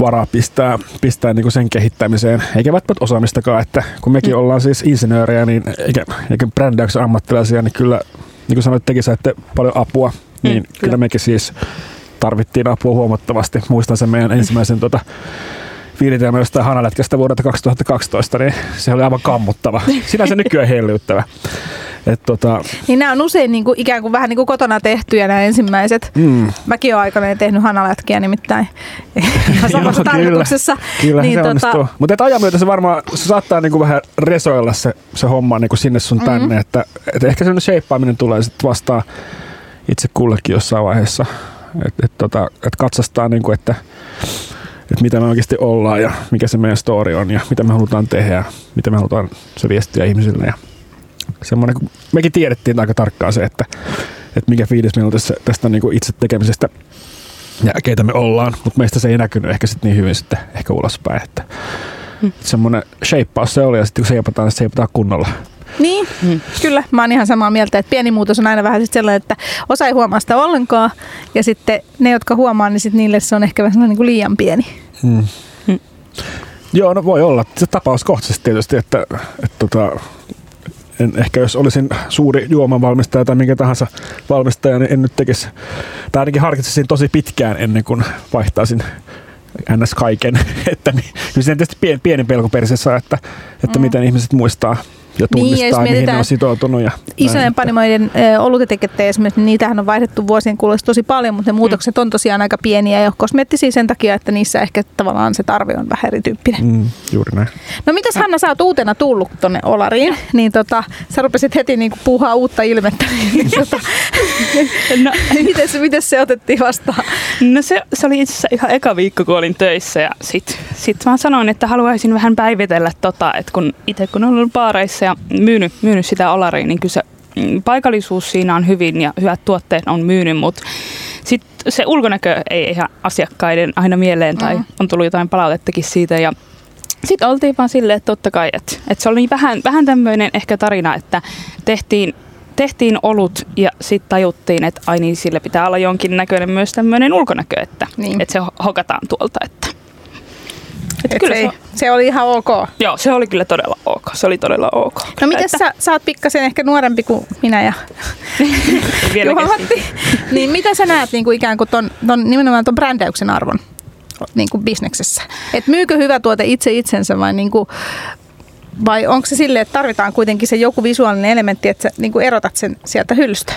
Speaker 3: varaa pistää, pistää niin kuin sen kehittämiseen, eikä välttämättä osaamistakaan, että kun mekin mm. ollaan siis insinöörejä niin, eikä, eikä brändäyksen ammattilaisia, niin kyllä niin kuin sanoit, tekin saitte paljon apua, mm, niin mm, kyllä. kyllä mekin siis tarvittiin apua huomattavasti. Muistan sen meidän ensimmäisen tota, viritelmä jostain hanalätkästä vuodelta 2012, niin se oli aivan kammuttava. Sinänsä nykyään hellyyttävä.
Speaker 2: Et tota... Niin nämä on usein niin kuin, ikään kuin vähän niin kuin kotona tehtyjä nämä ensimmäiset. Mm. Mäkin olen aikanaan tehnyt hanalätkiä nimittäin samassa Joo, tarkoituksessa.
Speaker 3: Kyllä, niin, se tota... onnistuu. Mutta ajan myötä se varmaan se saattaa niin kuin vähän resoilla se, se homma niin kuin sinne sun mm-hmm. tänne. Että, että ehkä sellainen shapeaaminen tulee sitten vastaan itse kullekin jossain vaiheessa. Että et, tota, et katsastaa, niin kuin, että että mitä me oikeasti ollaan ja mikä se meidän story on ja mitä me halutaan tehdä ja mitä me halutaan se viestiä ihmisille. Ja semmoinen, kun mekin tiedettiin aika tarkkaan se, että, että mikä fiilis meillä on tässä, tästä niin kuin itse tekemisestä ja keitä me ollaan, mutta meistä se ei näkynyt ehkä sitten niin hyvin sitten ehkä ulospäin. Että, hmm. Semmoinen shapeaus se oli ja sitten kun seipataan, niin seipataan kunnolla.
Speaker 2: Niin, mm. kyllä. Mä oon ihan samaa mieltä, että pieni muutos on aina vähän sit sellainen, että osa ei huomaa sitä ollenkaan. Ja sitten ne, jotka huomaa, niin sit niille se on ehkä vähän niin kuin liian pieni. Mm.
Speaker 3: Mm. Joo, no voi olla. Se tapauskohtaisesti tietysti, että, että, että tota, en, ehkä jos olisin suuri juomavalmistaja tai minkä tahansa valmistaja, niin en nyt tekisi, tai ainakin harkitsisin tosi pitkään ennen kuin vaihtaisin ns. kaiken. että niin, kyllä se tietysti pieni, pieni pelko persessä, että, että mm. miten ihmiset muistaa ja tunnistaa, niin, mihin ne on sitoutunut. Ja
Speaker 2: isojen panimoiden olutetekettä esimerkiksi, niin niitähän on vaihdettu vuosien kuluessa tosi paljon, mutta ne muutokset mm. on tosiaan aika pieniä ja kosmeettisia sen takia, että niissä ehkä tavallaan se tarve on vähän erityyppinen.
Speaker 3: Mm, juuri näin.
Speaker 2: No mitäs Hanna, sä oot uutena tullut tonne Olariin, niin tota, sä rupesit heti niin puhua uutta ilmettä. Niin, tota, no, miten, se, otettiin vastaan?
Speaker 4: No se, se oli itse asiassa ihan eka viikko, kun olin töissä ja sit, sit mä sanoin, että haluaisin vähän päivitellä tota, että kun itse kun olen ollut baareissa ja myynyt, myynyt sitä olariin, niin kyllä se mm, paikallisuus siinä on hyvin ja hyvät tuotteet on myynyt, mutta sitten se ulkonäkö ei ihan asiakkaiden aina mieleen tai mm. on tullut jotain palautettakin siitä ja sitten oltiin vaan silleen, että totta kai, että, että se oli vähän, vähän tämmöinen ehkä tarina, että tehtiin, tehtiin olut ja sitten tajuttiin, että ai niin, sille pitää olla jonkin näköinen myös tämmöinen ulkonäkö, että, niin. että se hokataan tuolta. Että.
Speaker 2: Että kyllä se, se oli ihan ok.
Speaker 4: Joo, se oli kyllä todella ok. Se oli todella ok.
Speaker 2: No miten että... sä, sä oot pikkasen ehkä nuorempi kuin minä ja Juha-Matti. niin mitä sä näet niin kuin ikään kuin ton, ton, nimenomaan ton brändäyksen arvon niin kuin bisneksessä? Et myykö hyvä tuote itse itsensä vai niin kuin, vai onko se silleen, että tarvitaan kuitenkin se joku visuaalinen elementti, että sä niin kuin erotat sen sieltä hyllystä?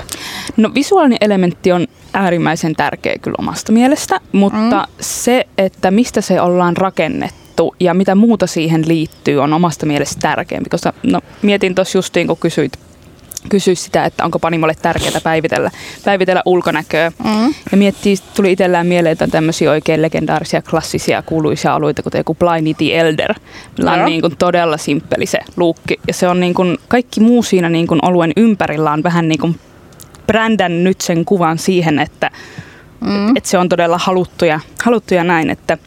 Speaker 4: No visuaalinen elementti on äärimmäisen tärkeä kyllä omasta mielestä, mutta mm. se, että mistä se ollaan rakennettu ja mitä muuta siihen liittyy, on omasta mielestä tärkeämpi. Koska no, mietin tuossa justiin, kun kysyit kysyä sitä, että onko Panimolle tärkeää päivitellä, päivitellä ulkonäköä. Mm. Ja miettii, tuli itsellään mieleen, että tämmöisiä oikein legendaarisia, klassisia, kuuluisia alueita, kuten joku Pliny the Elder. Millä on niin kuin todella simppeli se luukki. Ja se on niin kuin, kaikki muu siinä niin kuin oluen ympärillä on vähän niin kuin brändännyt sen kuvan siihen, että, mm. että se on todella haluttu ja, haluttu ja näin. Että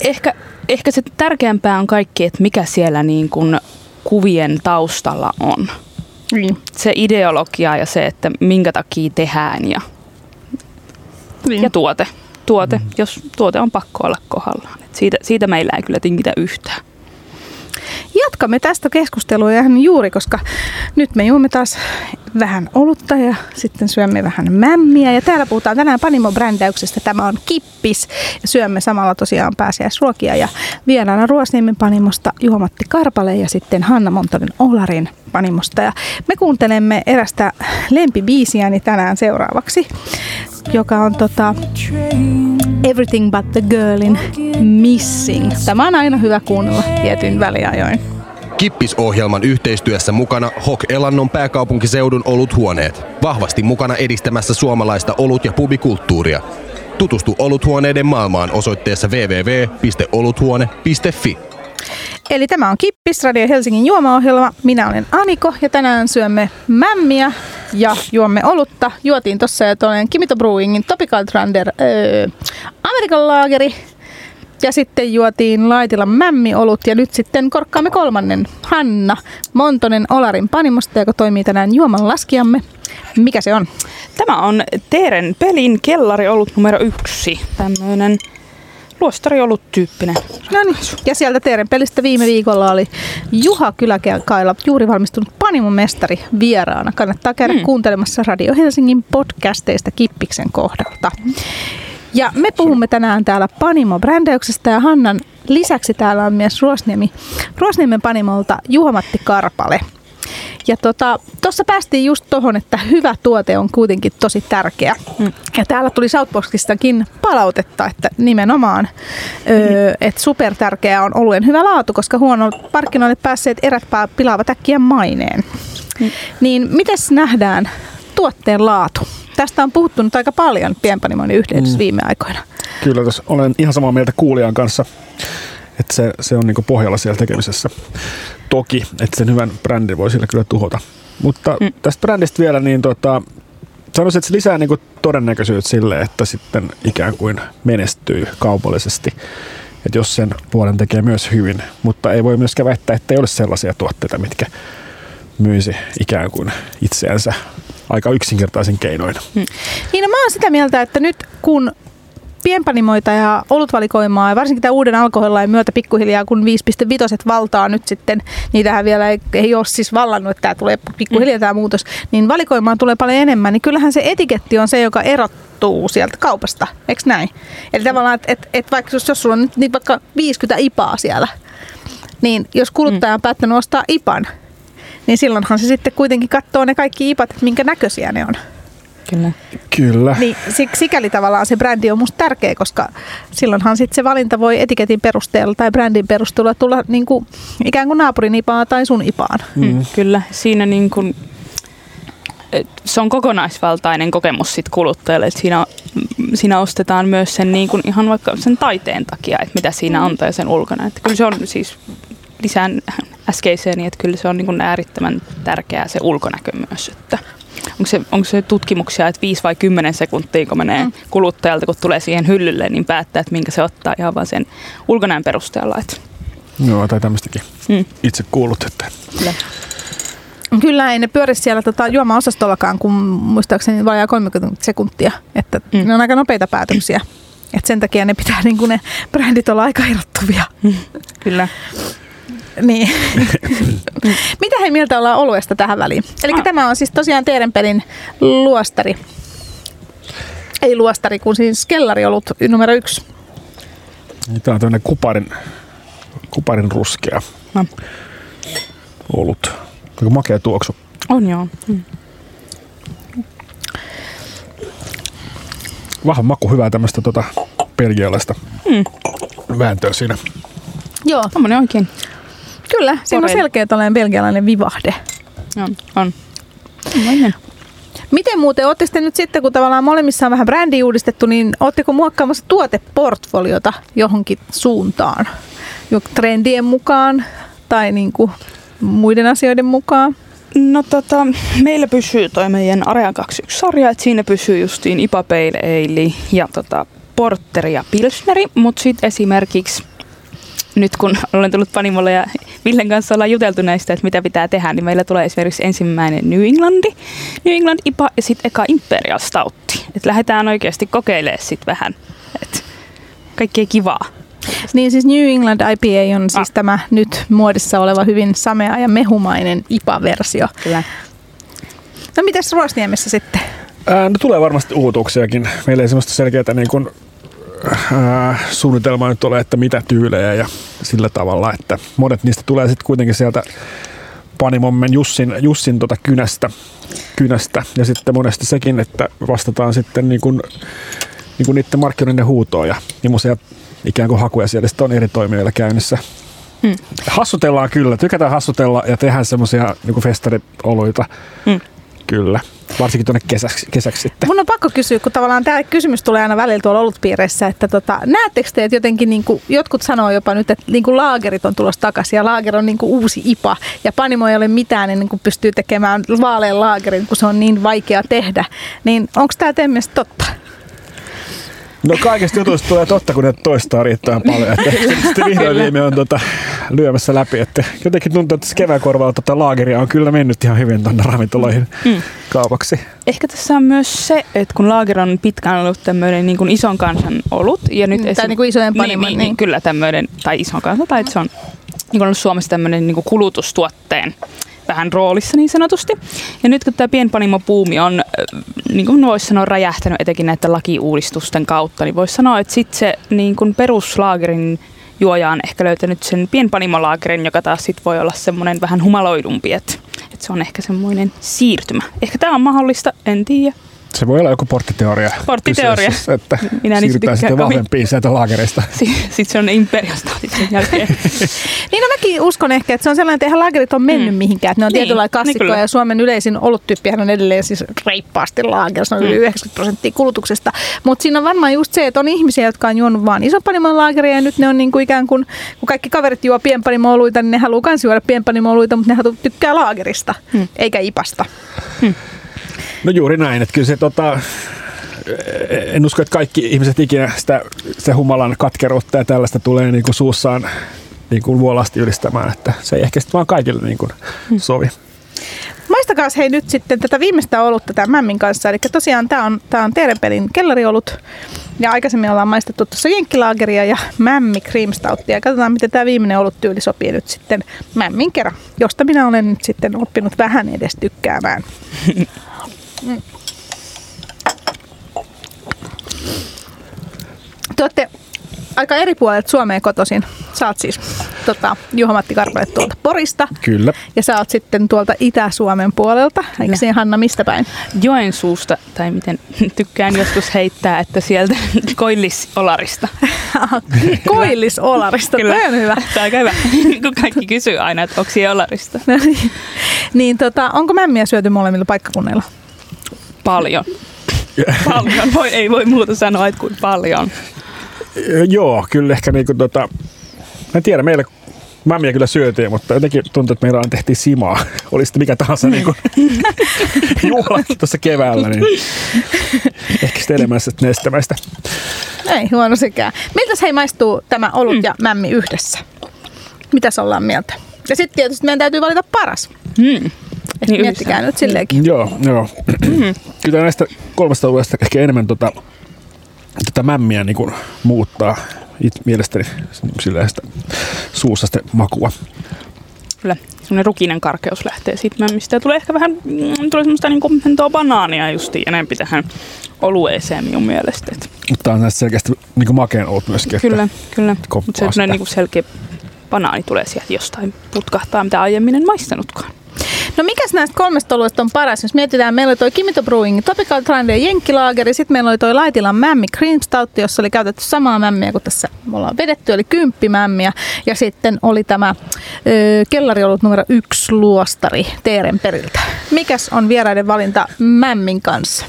Speaker 4: ehkä, ehkä se tärkeämpää on kaikki, että mikä siellä niin kuin kuvien taustalla on. Niin. Se ideologia ja se, että minkä takia tehdään ja, niin. ja tuote. tuote mm. Jos tuote on pakko olla kohdallaan. Et siitä, siitä meillä ei kyllä tingitä yhtään.
Speaker 2: Jatkamme tästä keskustelua ihan juuri, koska nyt me juomme taas vähän olutta ja sitten syömme vähän mämmiä. Ja täällä puhutaan tänään Panimo-brändäyksestä. Tämä on kippis ja syömme samalla tosiaan pääsiäisruokia. Ja vieraana Ruosniemen Panimosta Juha-Matti Karpale ja sitten Hanna Montonen Olarin Panimosta. Ja me kuuntelemme erästä lempibiisiäni tänään seuraavaksi, joka on tota Everything But The Girlin Missing. Tämä on aina hyvä kuunnella tietyn väliajoin.
Speaker 1: Kippisohjelman yhteistyössä mukana Hok Elannon pääkaupunkiseudun oluthuoneet. Vahvasti mukana edistämässä suomalaista olut- ja pubikulttuuria. Tutustu oluthuoneiden maailmaan osoitteessa www.oluthuone.fi.
Speaker 2: Eli tämä on Kippis, Radio Helsingin juomaohjelma. Minä olen Aniko ja tänään syömme mämmiä ja juomme olutta. Juotiin tuossa jo tuollainen Kimito Brewingin Topical Trander öö, Amerikan laageri ja sitten juotiin Laitilan mämmiolut ja nyt sitten korkkaamme kolmannen. Hanna Montonen Olarin panimosta, joka toimii tänään juoman laskijamme. Mikä se on?
Speaker 4: Tämä on Teeren pelin kellari ollut numero yksi. Tämmöinen luostariollut tyyppinen.
Speaker 2: No niin. Ja sieltä Teeren pelistä viime viikolla oli Juha Kyläkaila, juuri valmistunut Panimon mestari vieraana. Kannattaa käydä hmm. kuuntelemassa Radio Helsingin podcasteista Kippiksen kohdalta. Ja me puhumme tänään täällä Panimo-brändäyksestä ja Hannan lisäksi täällä on myös Ruosniemi, Ruosniemen Panimolta Juhamatti Karpale. Ja tuossa tota, päästiin just tuohon, että hyvä tuote on kuitenkin tosi tärkeä. Mm. Ja täällä tuli Southboxistakin palautetta, että nimenomaan, öö, että super tärkeää on oluen hyvä laatu, koska huono markkinoille päässeet erät pilaavat äkkiä maineen. Mm. Niin miten nähdään tuotteen laatu? Tästä on puhuttu nyt aika paljon pienpanimoinnin yhteydessä mm. viime aikoina.
Speaker 3: Kyllä, tässä olen ihan samaa mieltä kuulijan kanssa, että se, se on niin pohjalla siellä tekemisessä. Toki, että sen hyvän brändin voi sillä kyllä tuhota. Mutta mm. tästä brändistä vielä, niin tota, sanoisin, että se lisää niin todennäköisyyttä sille, että sitten ikään kuin menestyy kaupallisesti. että jos sen vuoden tekee myös hyvin, mutta ei voi myöskään väittää, että ei ole sellaisia tuotteita, mitkä myisi ikään kuin itseänsä aika yksinkertaisen keinoin.
Speaker 2: Niin no mä oon sitä mieltä, että nyt kun pienpanimoita ja olutvalikoimaa ja varsinkin tämä uuden alkoholilain myötä pikkuhiljaa, kun 5.5 valtaa nyt sitten, niitähän vielä ei, ei ole siis vallannut, että tämä tulee pikkuhiljaa tämä muutos, niin valikoimaan tulee paljon enemmän, niin kyllähän se etiketti on se, joka erottuu sieltä kaupasta, eikö näin? Eli tavallaan, että et, et vaikka jos, jos sulla on nyt niin vaikka 50 ipaa siellä, niin jos kuluttaja on päättänyt ostaa ipan, niin silloinhan se sitten kuitenkin katsoo ne kaikki ipat, että minkä näköisiä ne on.
Speaker 4: Kyllä.
Speaker 3: Kyllä.
Speaker 2: Niin sik- sikäli tavallaan se brändi on musta tärkeä, koska silloinhan sitten se valinta voi etiketin perusteella tai brändin perusteella tulla niin kuin, ikään kuin naapurin ipaan tai sun ipaan.
Speaker 4: Mm. Kyllä, siinä niin kuin, se on kokonaisvaltainen kokemus sit kuluttajalle. Et siinä, siinä ostetaan myös sen niin kuin ihan vaikka sen taiteen takia, että mitä siinä on tai sen ulkona. Et kyllä se on siis lisään äskeiseen, että kyllä se on niin kuin äärittömän tärkeää se ulkonäkö myös. Että onko, se, onko se tutkimuksia, että 5 vai 10 sekuntia, kun menee mm. kuluttajalta, kun tulee siihen hyllylle, niin päättää, että minkä se ottaa ihan vaan sen ulkonäön perusteella. Että,
Speaker 3: Joo, tai tämmöistäkin
Speaker 4: mm,
Speaker 3: itse kuulut, että
Speaker 4: kyllä.
Speaker 2: Kyllä ei ne pyöri siellä tota, juoma-osastollakaan, kun muistaakseni vajaa 30 sekuntia. Että
Speaker 4: Mm.
Speaker 2: mm. ne on aika nopeita päätöksiä. Et sen takia ne pitää niin kuin ne brändit olla aika erottuvia.
Speaker 4: Kyllä.
Speaker 2: Niin. Mitä he mieltä ollaan oluesta tähän väliin? Eli
Speaker 4: Ah.
Speaker 2: tämä on siis tosiaan Teerenpelin luostari. Ei luostari, kun siis kellariolut numero yksi.
Speaker 3: niin tämä on tämmöinen kuparin, kuparin ruskea
Speaker 4: No.
Speaker 3: olut. Aika makea tuoksu.
Speaker 4: On joo. Mm.
Speaker 3: Vahva maku, hyvää tämmöistä tota, belgialaista
Speaker 4: Mm.
Speaker 3: vääntöä siinä.
Speaker 2: Joo,
Speaker 4: Tommonen oikein.
Speaker 2: Kyllä. Siinä on selkeä tällainen belgialainen vivahde.
Speaker 4: On. on. Tommonen.
Speaker 2: Miten muuten, ootte sitten nyt sitten, kun tavallaan molemmissa on vähän brändi uudistettu, niin ootteko muokkaamassa tuoteportfoliota johonkin suuntaan? Jo trendien mukaan tai niin kuin muiden asioiden mukaan?
Speaker 4: No tota, meillä pysyy toi meidän Area 21-sarja, että siinä pysyy justiin IPA Pale Ale ja tota, Porteri ja Pilsneri, mutta sitten esimerkiksi nyt kun olen tullut Panimolle ja Villen kanssa ollaan juteltu näistä, että mitä pitää tehdä, niin meillä tulee esimerkiksi ensimmäinen New Englandi, New England IPA ja sitten eka Imperial Stoutti. Että lähdetään oikeasti kokeilemaan sitten vähän, että kaikkea kivaa.
Speaker 2: Niin siis New England IPA on siis
Speaker 4: Ah.
Speaker 2: tämä nyt muodissa oleva hyvin samea ja mehumainen IPA-versio.
Speaker 4: Kyllä.
Speaker 2: No mitäs Ruosniemessä sitten?
Speaker 3: Ää, no tulee varmasti uutuuksiakin. Meillä ei semmoista selkeää niin kuin, ää, suunnitelmaa nyt ole, että mitä tyylejä ja sillä tavalla, että monet niistä tulee sitten kuitenkin sieltä Panimommen Jussin, Jussin tota kynästä, kynästä. Ja sitten monesti sekin, että vastataan sitten niin kuin, niin kuin niiden markkinoiden huutoon ja millaisia ikään kuin hakuja siellä sitten on eri toimijoilla käynnissä.
Speaker 4: Hmm.
Speaker 3: Hassutellaan kyllä, tykätään hassutella ja tehdään semmoisia niin festarioluita.
Speaker 4: Hmm.
Speaker 3: Kyllä, varsinkin tuonne kesäksi, kesäksi sitten.
Speaker 2: Mun on pakko kysyä, kun tavallaan tämä kysymys tulee aina välillä tuolla olutpiireissä, että tota, näettekö te, että jotenkin niin kuin, jotkut sanoo jopa nyt, että niin kuin laagerit on tulossa takaisin ja laager on niin kuin uusi IPA ja Panimo ei ole mitään ennen kuin pystyy tekemään vaalean laagerin, kun se on niin vaikea tehdä. Niin onko tämä teidän totta?
Speaker 3: No kaikista jutuista tulee totta, kun ne toistaa riittävän paljon. Että sitten vihdoin viime on tota, lyömässä läpi. Että jotenkin tuntuu, että kevään korvalla tota laageria on kyllä mennyt ihan hyvin tuonne ravintoloihin
Speaker 4: Mm.
Speaker 3: kaupaksi.
Speaker 4: Ehkä tässä on myös se, että kun Lager on pitkään ollut tämmöinen niin kuin ison kansan olut. Ja nyt
Speaker 2: Mm, tai niin kuin isojen
Speaker 4: niin,
Speaker 2: panimon,
Speaker 4: niin,
Speaker 2: niin.
Speaker 4: niin, kyllä tämmöinen, tai ison kansan, tai että se on niin kuin ollut Suomessa tämmöinen niin kuin kulutustuotteen vähän roolissa niin sanotusti. Ja nyt kun tämä pienpanimopuumi on, äh, niin kuin voisi sanoa, räjähtänyt etenkin näiden lakiuudistusten kautta, niin voisi sanoa, että sitten se niin kuin peruslaagerin juoja on ehkä löytänyt sen pienpanimolaagerin, joka taas sit voi olla semmoinen vähän humaloidumpi, että, että se on ehkä semmoinen siirtymä. Ehkä tämä on mahdollista, en tiedä.
Speaker 3: Se voi olla joku porttiteoria.
Speaker 4: Porttiteoria.
Speaker 3: kyseessä, Että
Speaker 4: Minä
Speaker 3: siirrytään sitten vahvempiin sieltä laagereista.
Speaker 4: Sitten se on imperiasta sen jälkeen.
Speaker 2: Niin no mäkin uskon ehkä, että se on sellainen, että eihän laagerit ole mennyt
Speaker 4: Mm.
Speaker 2: mihinkään. Että ne on
Speaker 4: Niin,
Speaker 2: tietynlainen
Speaker 4: niin
Speaker 2: klassikko
Speaker 4: kyllä.
Speaker 2: ja Suomen yleisin oluttyyppihän on edelleen siis reippaasti laager. Se on yli
Speaker 4: Mm.
Speaker 2: 90 prosenttia kulutuksesta. Mutta siinä on varmaan just se, että on ihmisiä, jotka on juonut vaan isonpanimon laageria ja nyt ne on niin kuin ikään kuin, kun kaikki kaverit juo pienpanimo-oluita, niin ne haluaa myös juoda pienpanimo-oluita, mutta ne tykkää laagerista,
Speaker 4: Mm.
Speaker 2: eikä ipasta.
Speaker 3: No juuri näin, että kyllä se tota, en usko, että kaikki ihmiset ikinä sitä, sitä humalan katkeruutta ja tällaista tulee niin kuin suussaan niin kuin vuolasti ylistämään, että se ei ehkä sitten vaan kaikille niin kuin sovi.
Speaker 2: Maistakaa hei nyt sitten tätä viimeistä olutta tämän Mämmin kanssa. Eli tosiaan tämä on, tää on Teerenpelin kellariolut. Ja aikaisemmin ollaan maistettu tuossa jenkkilaageria ja Mämmi cream stouttia. Katsotaan, miten tämä viimeinen oluttyyli sopii nyt sitten Mämmin kerran, josta minä olen nyt sitten oppinut vähän edes tykkäämään. Mm. Te olette aika eri puolet Suomeen kotoisin. Sä oot siis tota, Juha-Matti Karpele tuolta Porista.
Speaker 3: Kyllä.
Speaker 2: Ja sä oot sitten tuolta Itä-Suomen puolelta. Eikö siinä Hanna mistä päin?
Speaker 4: Joensuusta, tai miten tykkään joskus heittää, että sieltä Koillis-Olarista.
Speaker 2: Koillis-Olarista,
Speaker 4: Kyllä.
Speaker 2: toi on hyvä.
Speaker 4: Tämä on aika hyvä, kun kaikki kysyy aina, että onko siellä Olarista.
Speaker 2: No niin. niin tota, onko mämmiä syöty molemmilla paikkakunnilla?
Speaker 4: Paljon. Paljon. Voi, ei voi muuta sanoa, että kuin paljon.
Speaker 3: Joo, kyllä ehkä niinku tota, mä en tiedä, meillä mämmiä kyllä syötiin, mutta jotenkin tuntuu, että meillä aina tehtiin simaa. Oli sitten mikä tahansa niinku juhla tuossa keväällä, niin ehkä sitten enemmän sitten nestemäistä.
Speaker 2: Ei huono sekään. Miltä hei maistuu tämä olut ja mämmi yhdessä? Mitäs ollaan mieltä? Ja sitten tietysti meidän täytyy valita paras.
Speaker 4: Hmm.
Speaker 2: Et
Speaker 4: Niin
Speaker 2: miettikää
Speaker 4: yhdessä.
Speaker 2: nyt silleenkin.
Speaker 3: Joo, joo. Kyllä näistä kolmesta oluesta ehkä enemmän tota, tätä mämmiä niin kuin muuttaa it, mielestäni sillä sitä suussa sitä makua.
Speaker 4: Kyllä. Sellainen rukinen karkeus lähtee siitä mämmistä. Ja tulee ehkä vähän, mm, tulee semmoista niin kommentoa banaania justiin enempi tähän olueeseen minun mielestä. Et
Speaker 3: Mutta tämä on näistä selkeästi niin kuin makeen olut myöskin.
Speaker 4: Kyllä, kyllä. Mutta se
Speaker 3: sitä.
Speaker 4: niin selkeä banaani tulee sieltä jostain putkahtaa, mitä aiemmin en maistanutkaan.
Speaker 2: No mikäs näistä kolmesta oluesta on paras? Jos mietitään, meillä oli toi Kimito Brewing Topical Trend ja Jenkkilaageri, sitten meillä oli toi Laitilan Mämmi Cream Stout, jossa oli käytetty samaa mämmiä kuin tässä me ollaan vedetty, eli kymppimämmiä. Ja sitten oli tämä ö, kellariolut numero yksi luostari Teerenperiltä. Mikäs on vieraiden valinta Mämmin kanssa?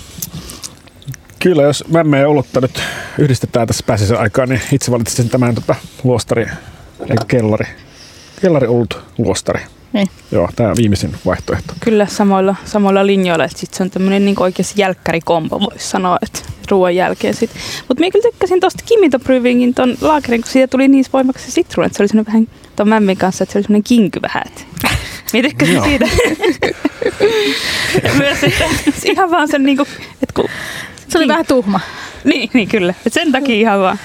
Speaker 3: Kyllä, jos mämmeä ja olutta nyt yhdistetään tässä pääsiäisen aikaan, niin itse valitsin tämän tota, luostari, eikö kellari. Kellari ollut luostari.
Speaker 2: Niin.
Speaker 3: Joo, tämä viimeisin vaihtoehto.
Speaker 4: Kyllä samoilla, samoilla linjoilla, että sit se on tämmöinen niin oikeasti jälkkärikombo, voisi sanoa, että ruoan jälkeen sitten. Mutta minä kyllä tykkäsin tuosta Kimito Brewingin ton laakerin, kun siitä tuli niin voimaksi se sitruuna, että se oli semmoinen vähän ton mämmin kanssa, että se oli semmoinen kinky vähän. Minä tykkäsin
Speaker 3: Joo.
Speaker 4: siitä. myös, että se ihan vaan sen niinku, että kun,
Speaker 2: Se oli vähän tuhma.
Speaker 4: niin, niin kyllä, et sen takia ihan vaan.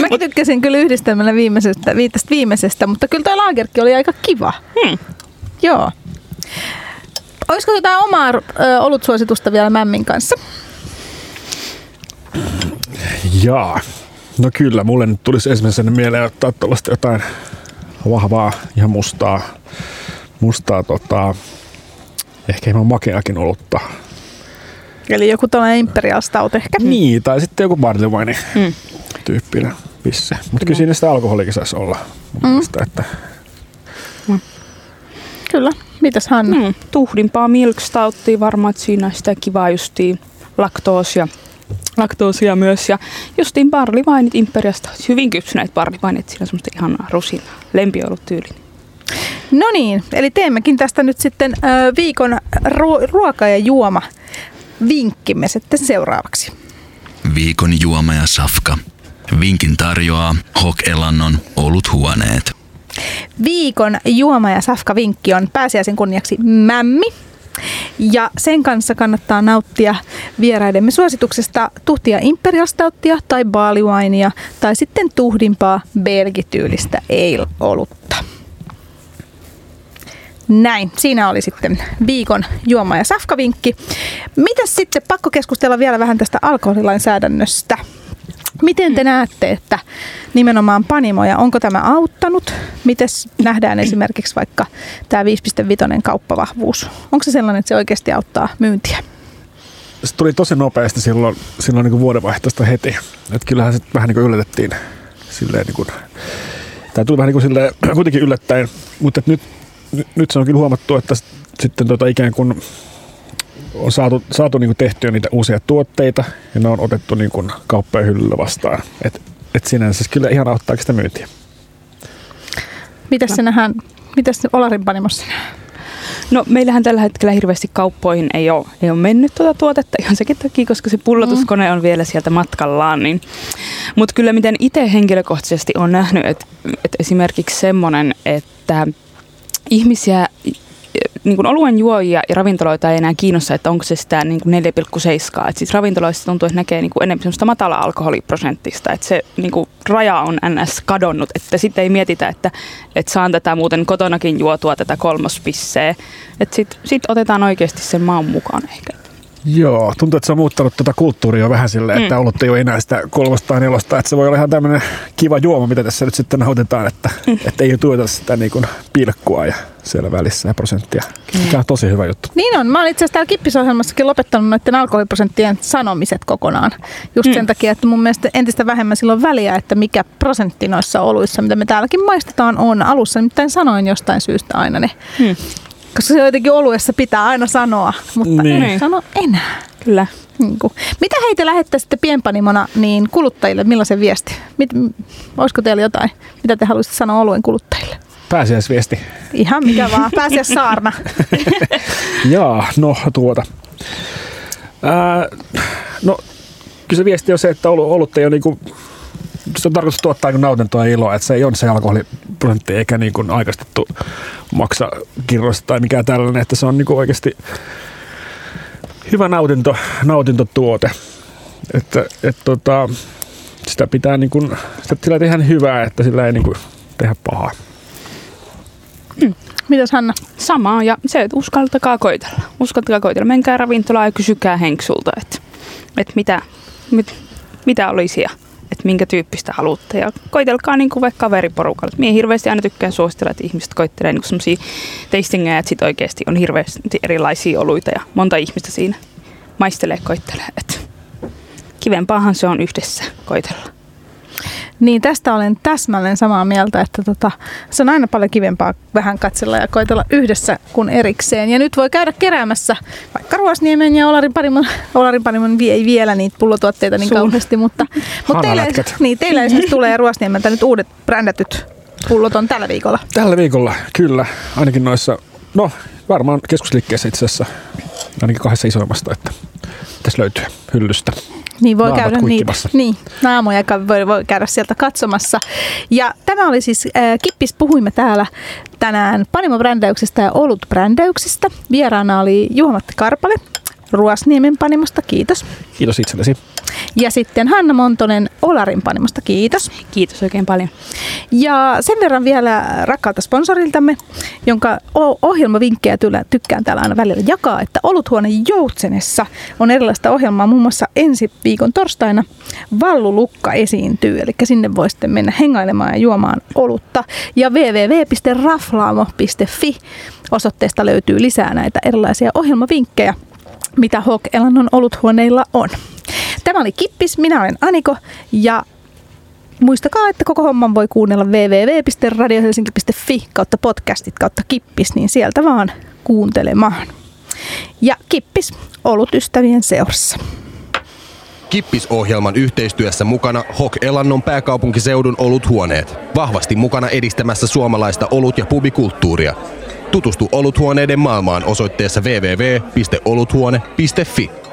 Speaker 2: Mäkin tykkäsin kyllä yhdistelmällä viimeisestä, viitästä viimeisestä, mutta kyllä tuo laagerki oli aika kiva.
Speaker 4: Hmm.
Speaker 2: Joo. Olisiko jotain omaa ö, olutsuositusta vielä Mämmin kanssa?
Speaker 3: Jaa. No kyllä, mulle nyt tulisi ensimmäisenä mieleen ottaa tuollaista jotain vahvaa, ihan mustaa, mustaa tota, ehkä hieman makeakin olutta.
Speaker 2: Eli joku tällainen Imperial Stout ehkä.
Speaker 3: Niin, tai sitten joku barley wine
Speaker 4: Mm.
Speaker 3: tyyppinen pisse. Mutta kyllä siinä sitä alkoholikin saisi olla mun
Speaker 2: Mm.
Speaker 3: mielestä, että
Speaker 2: Kyllä. Mitäs Hanna? Mm.
Speaker 4: Mm, tuhdimpaa milk stouttia varmaan, että siinä sitä kivaa justiin laktoosia, laktoosia myös. Ja justiin barleyvineit Imperiasta, hyvin kypsyneet barleyvineit, siinä on semmoista ihanaa rusinaa, lempiollut tyyli.
Speaker 2: No niin, eli teemmekin tästä nyt sitten ö, viikon ruo- ruoka- ja juoma vinkkimme sitten seuraavaksi.
Speaker 5: Viikon juoma ja safka. Vinkin tarjoaa Hok Elannon oluthuoneet.
Speaker 2: Viikon juoma- ja safkavinkki on pääsiäisen kunniaksi mämmi. Ja sen kanssa kannattaa nauttia vieraidemme suosituksesta tuhtia Imperial Stouttia tai barley winea tai sitten tuhdimpaa belgityylistä ale-olutta. Näin, siinä oli sitten viikon juoma- ja safkavinkki. Mitäs sitten, pakko keskustella vielä vähän tästä alkoholilainsäädännöstä. Miten te näette, että nimenomaan panimoja, onko tämä auttanut? Miten nähdään esimerkiksi vaikka tämä 5.5 kauppavahvuus? Onko se sellainen, että se oikeasti auttaa myyntiä?
Speaker 3: se tuli tosi nopeasti silloin, silloin niin kuin heti. Et kyllähän se vähän niin kuin yllätettiin silleen niin kuin, tämä tuli vähän niin kuin silleen, kuitenkin yllättäen, mutta nyt, nyt, se on kyllä huomattu, että sitten tota ikään kuin on saatu, saatu niin kuin tehtyä niitä uusia tuotteita ja ne on otettu niin kuin kauppojen hyllyllä vastaan. Et, et sinänsä se kyllä ihan auttaa sitä myyntiä.
Speaker 2: Mitäs se nähdään, mitäs se Olarin panimossa?
Speaker 4: No meillähän tällä hetkellä hirveästi kauppoihin ei ole, ei ole mennyt tuota tuotetta ihan sekin takia, koska se pullotuskone on vielä sieltä matkallaan. Niin. Mutta kyllä miten itse henkilökohtaisesti on nähnyt, että, että esimerkiksi semmoinen, että ihmisiä niin kuin oluen juojia ja ravintoloita ei enää kiinnosta, että onko se sitä niin kuin 4,7. Että siis ravintoloissa tuntuu, että näkee niin kuin enemmän semmoista matala alkoholiprosenttista. Että se niin kuin raja on ns. kadonnut. Että sitten ei mietitä, että, että saan tätä muuten kotonakin juotua tätä kolmospisseä. Että sitten sit otetaan oikeasti sen maan mukaan ehkä.
Speaker 3: Joo, tuntuu, että se on muuttanut tuota kulttuuria vähän silleen, että mm. ollut ei ole enää sitä kolmosta tai nelosta, että se voi olla ihan tämmöinen kiva juoma, mitä tässä nyt sitten nautitaan, että, mm. että ei tueta sitä niin kuin pilkkua ja siellä välissä ja prosenttia, mikä on tosi hyvä juttu.
Speaker 2: Niin on. Mä olen itse asiassa täällä Kippisohjelmassakin lopettanut noiden alkoholiprosenttien sanomiset kokonaan. Just mm. sen takia, että mun mielestä entistä vähemmän silloin väliä, että mikä prosentti noissa oluissa, mitä me täälläkin maistetaan, on. Alussa nimittäin sanoin jostain syystä aina ne. Mm koska se jotenkin oluessa pitää aina sanoa, mutta niin. en sano enää.
Speaker 4: Kyllä.
Speaker 2: Niin kuin. Mitä heitä lähettäisitte pienpanimona niin kuluttajille? Millaisen viesti? Mit, olisiko teillä jotain, mitä te haluaisitte sanoa oluen kuluttajille?
Speaker 3: Pääsiäisviesti.
Speaker 2: Ihan mikä vaan, pääsiäis saarna.
Speaker 3: Jaa, no tuota. Ää, no, kyllä se viesti on se, että ollut ei ole niinku se on tarkoitus tuottaa niin nautintoa ja iloa, että se ei ole se alkoholiprosentti eikä niin kuin aikaistettu maksa kirroista tai mikään tällainen, että se on niin kuin oikeasti hyvä nautinto, nautintotuote. Että, et tota, sitä pitää niin kuin, sitä pitää tehdä hyvää, että sillä ei niin kuin tehdä pahaa.
Speaker 2: Mm. Mitäs Hanna?
Speaker 4: Samaa ja se, että uskaltakaa koitella. Uskaltakaa koitella. Menkää ravintolaan ja kysykää Henksulta, että, että mitä, mit, mitä olisi ja että minkä tyyppistä haluatte. Ja koitelkaa niin kuin vaikka kaveriporukalla. Mie hirveästi aina tykkään suositella, että ihmiset koittelee niin semmoisia tastingeja, että sit oikeasti on hirveästi erilaisia oluita ja monta ihmistä siinä maistelee, koittelee. Että kivempaahan se on yhdessä koitella.
Speaker 2: Niin tästä olen täsmälleen samaa mieltä, että tota, se on aina paljon kivempaa vähän katsella ja koitella yhdessä kuin erikseen. Ja nyt voi käydä keräämässä vaikka Ruosniemen ja Olarin Parimon, Olarin Parimon ei vielä niitä pullotuotteita niin Suun. kauheasti, mutta, mutta teillä, niin, teillä esimerkiksi tulee Ruosniemeltä nyt uudet brändätyt pullot on tällä viikolla.
Speaker 3: Tällä viikolla, kyllä. Ainakin noissa, no varmaan keskusliikkeessä itse asiassa, ainakin kahdessa isoimmasta, että tässä löytyy hyllystä.
Speaker 2: Niin voi käydä niitä. Niin, naamoja voi, voi käydä sieltä katsomassa. Ja tämä oli siis, äh, Kippis puhuimme täällä tänään Panimo-brändäyksestä ja Olut-brändäyksistä. Vieraana oli Juha-Matti Karpale, Ruosniemen Panimosta, kiitos.
Speaker 3: Kiitos itsellesi.
Speaker 2: Ja sitten Hanna Montonen Olarin Panimosta, kiitos.
Speaker 4: Kiitos oikein paljon.
Speaker 2: Ja sen verran vielä rakkaalta sponsoriltamme, jonka ohjelmavinkkejä tykkään täällä aina välillä jakaa, että Oluthuone Joutsenessa on erilaista ohjelmaa, muun muassa ensi viikon torstaina Vallulukka esiintyy, eli sinne voi sitten mennä hengailemaan ja juomaan olutta. Ja www.raflaamo.fi osoitteesta löytyy lisää näitä erilaisia ohjelmavinkkejä mitä Hawk Elannon oluthuoneilla on. Tämä oli Kippis, minä olen Aniko ja muistakaa, että koko homman voi kuunnella www.radiohelsinki.fi kautta podcastit kautta Kippis, niin sieltä vaan kuuntelemaan. Ja Kippis, olut ystävien seurassa.
Speaker 1: Kippis-ohjelman yhteistyössä mukana Hok Elannon pääkaupunkiseudun oluthuoneet. Vahvasti mukana edistämässä suomalaista olut- ja pubikulttuuria. Tutustu oluthuoneiden maailmaan osoitteessa www.oluthuone.fi.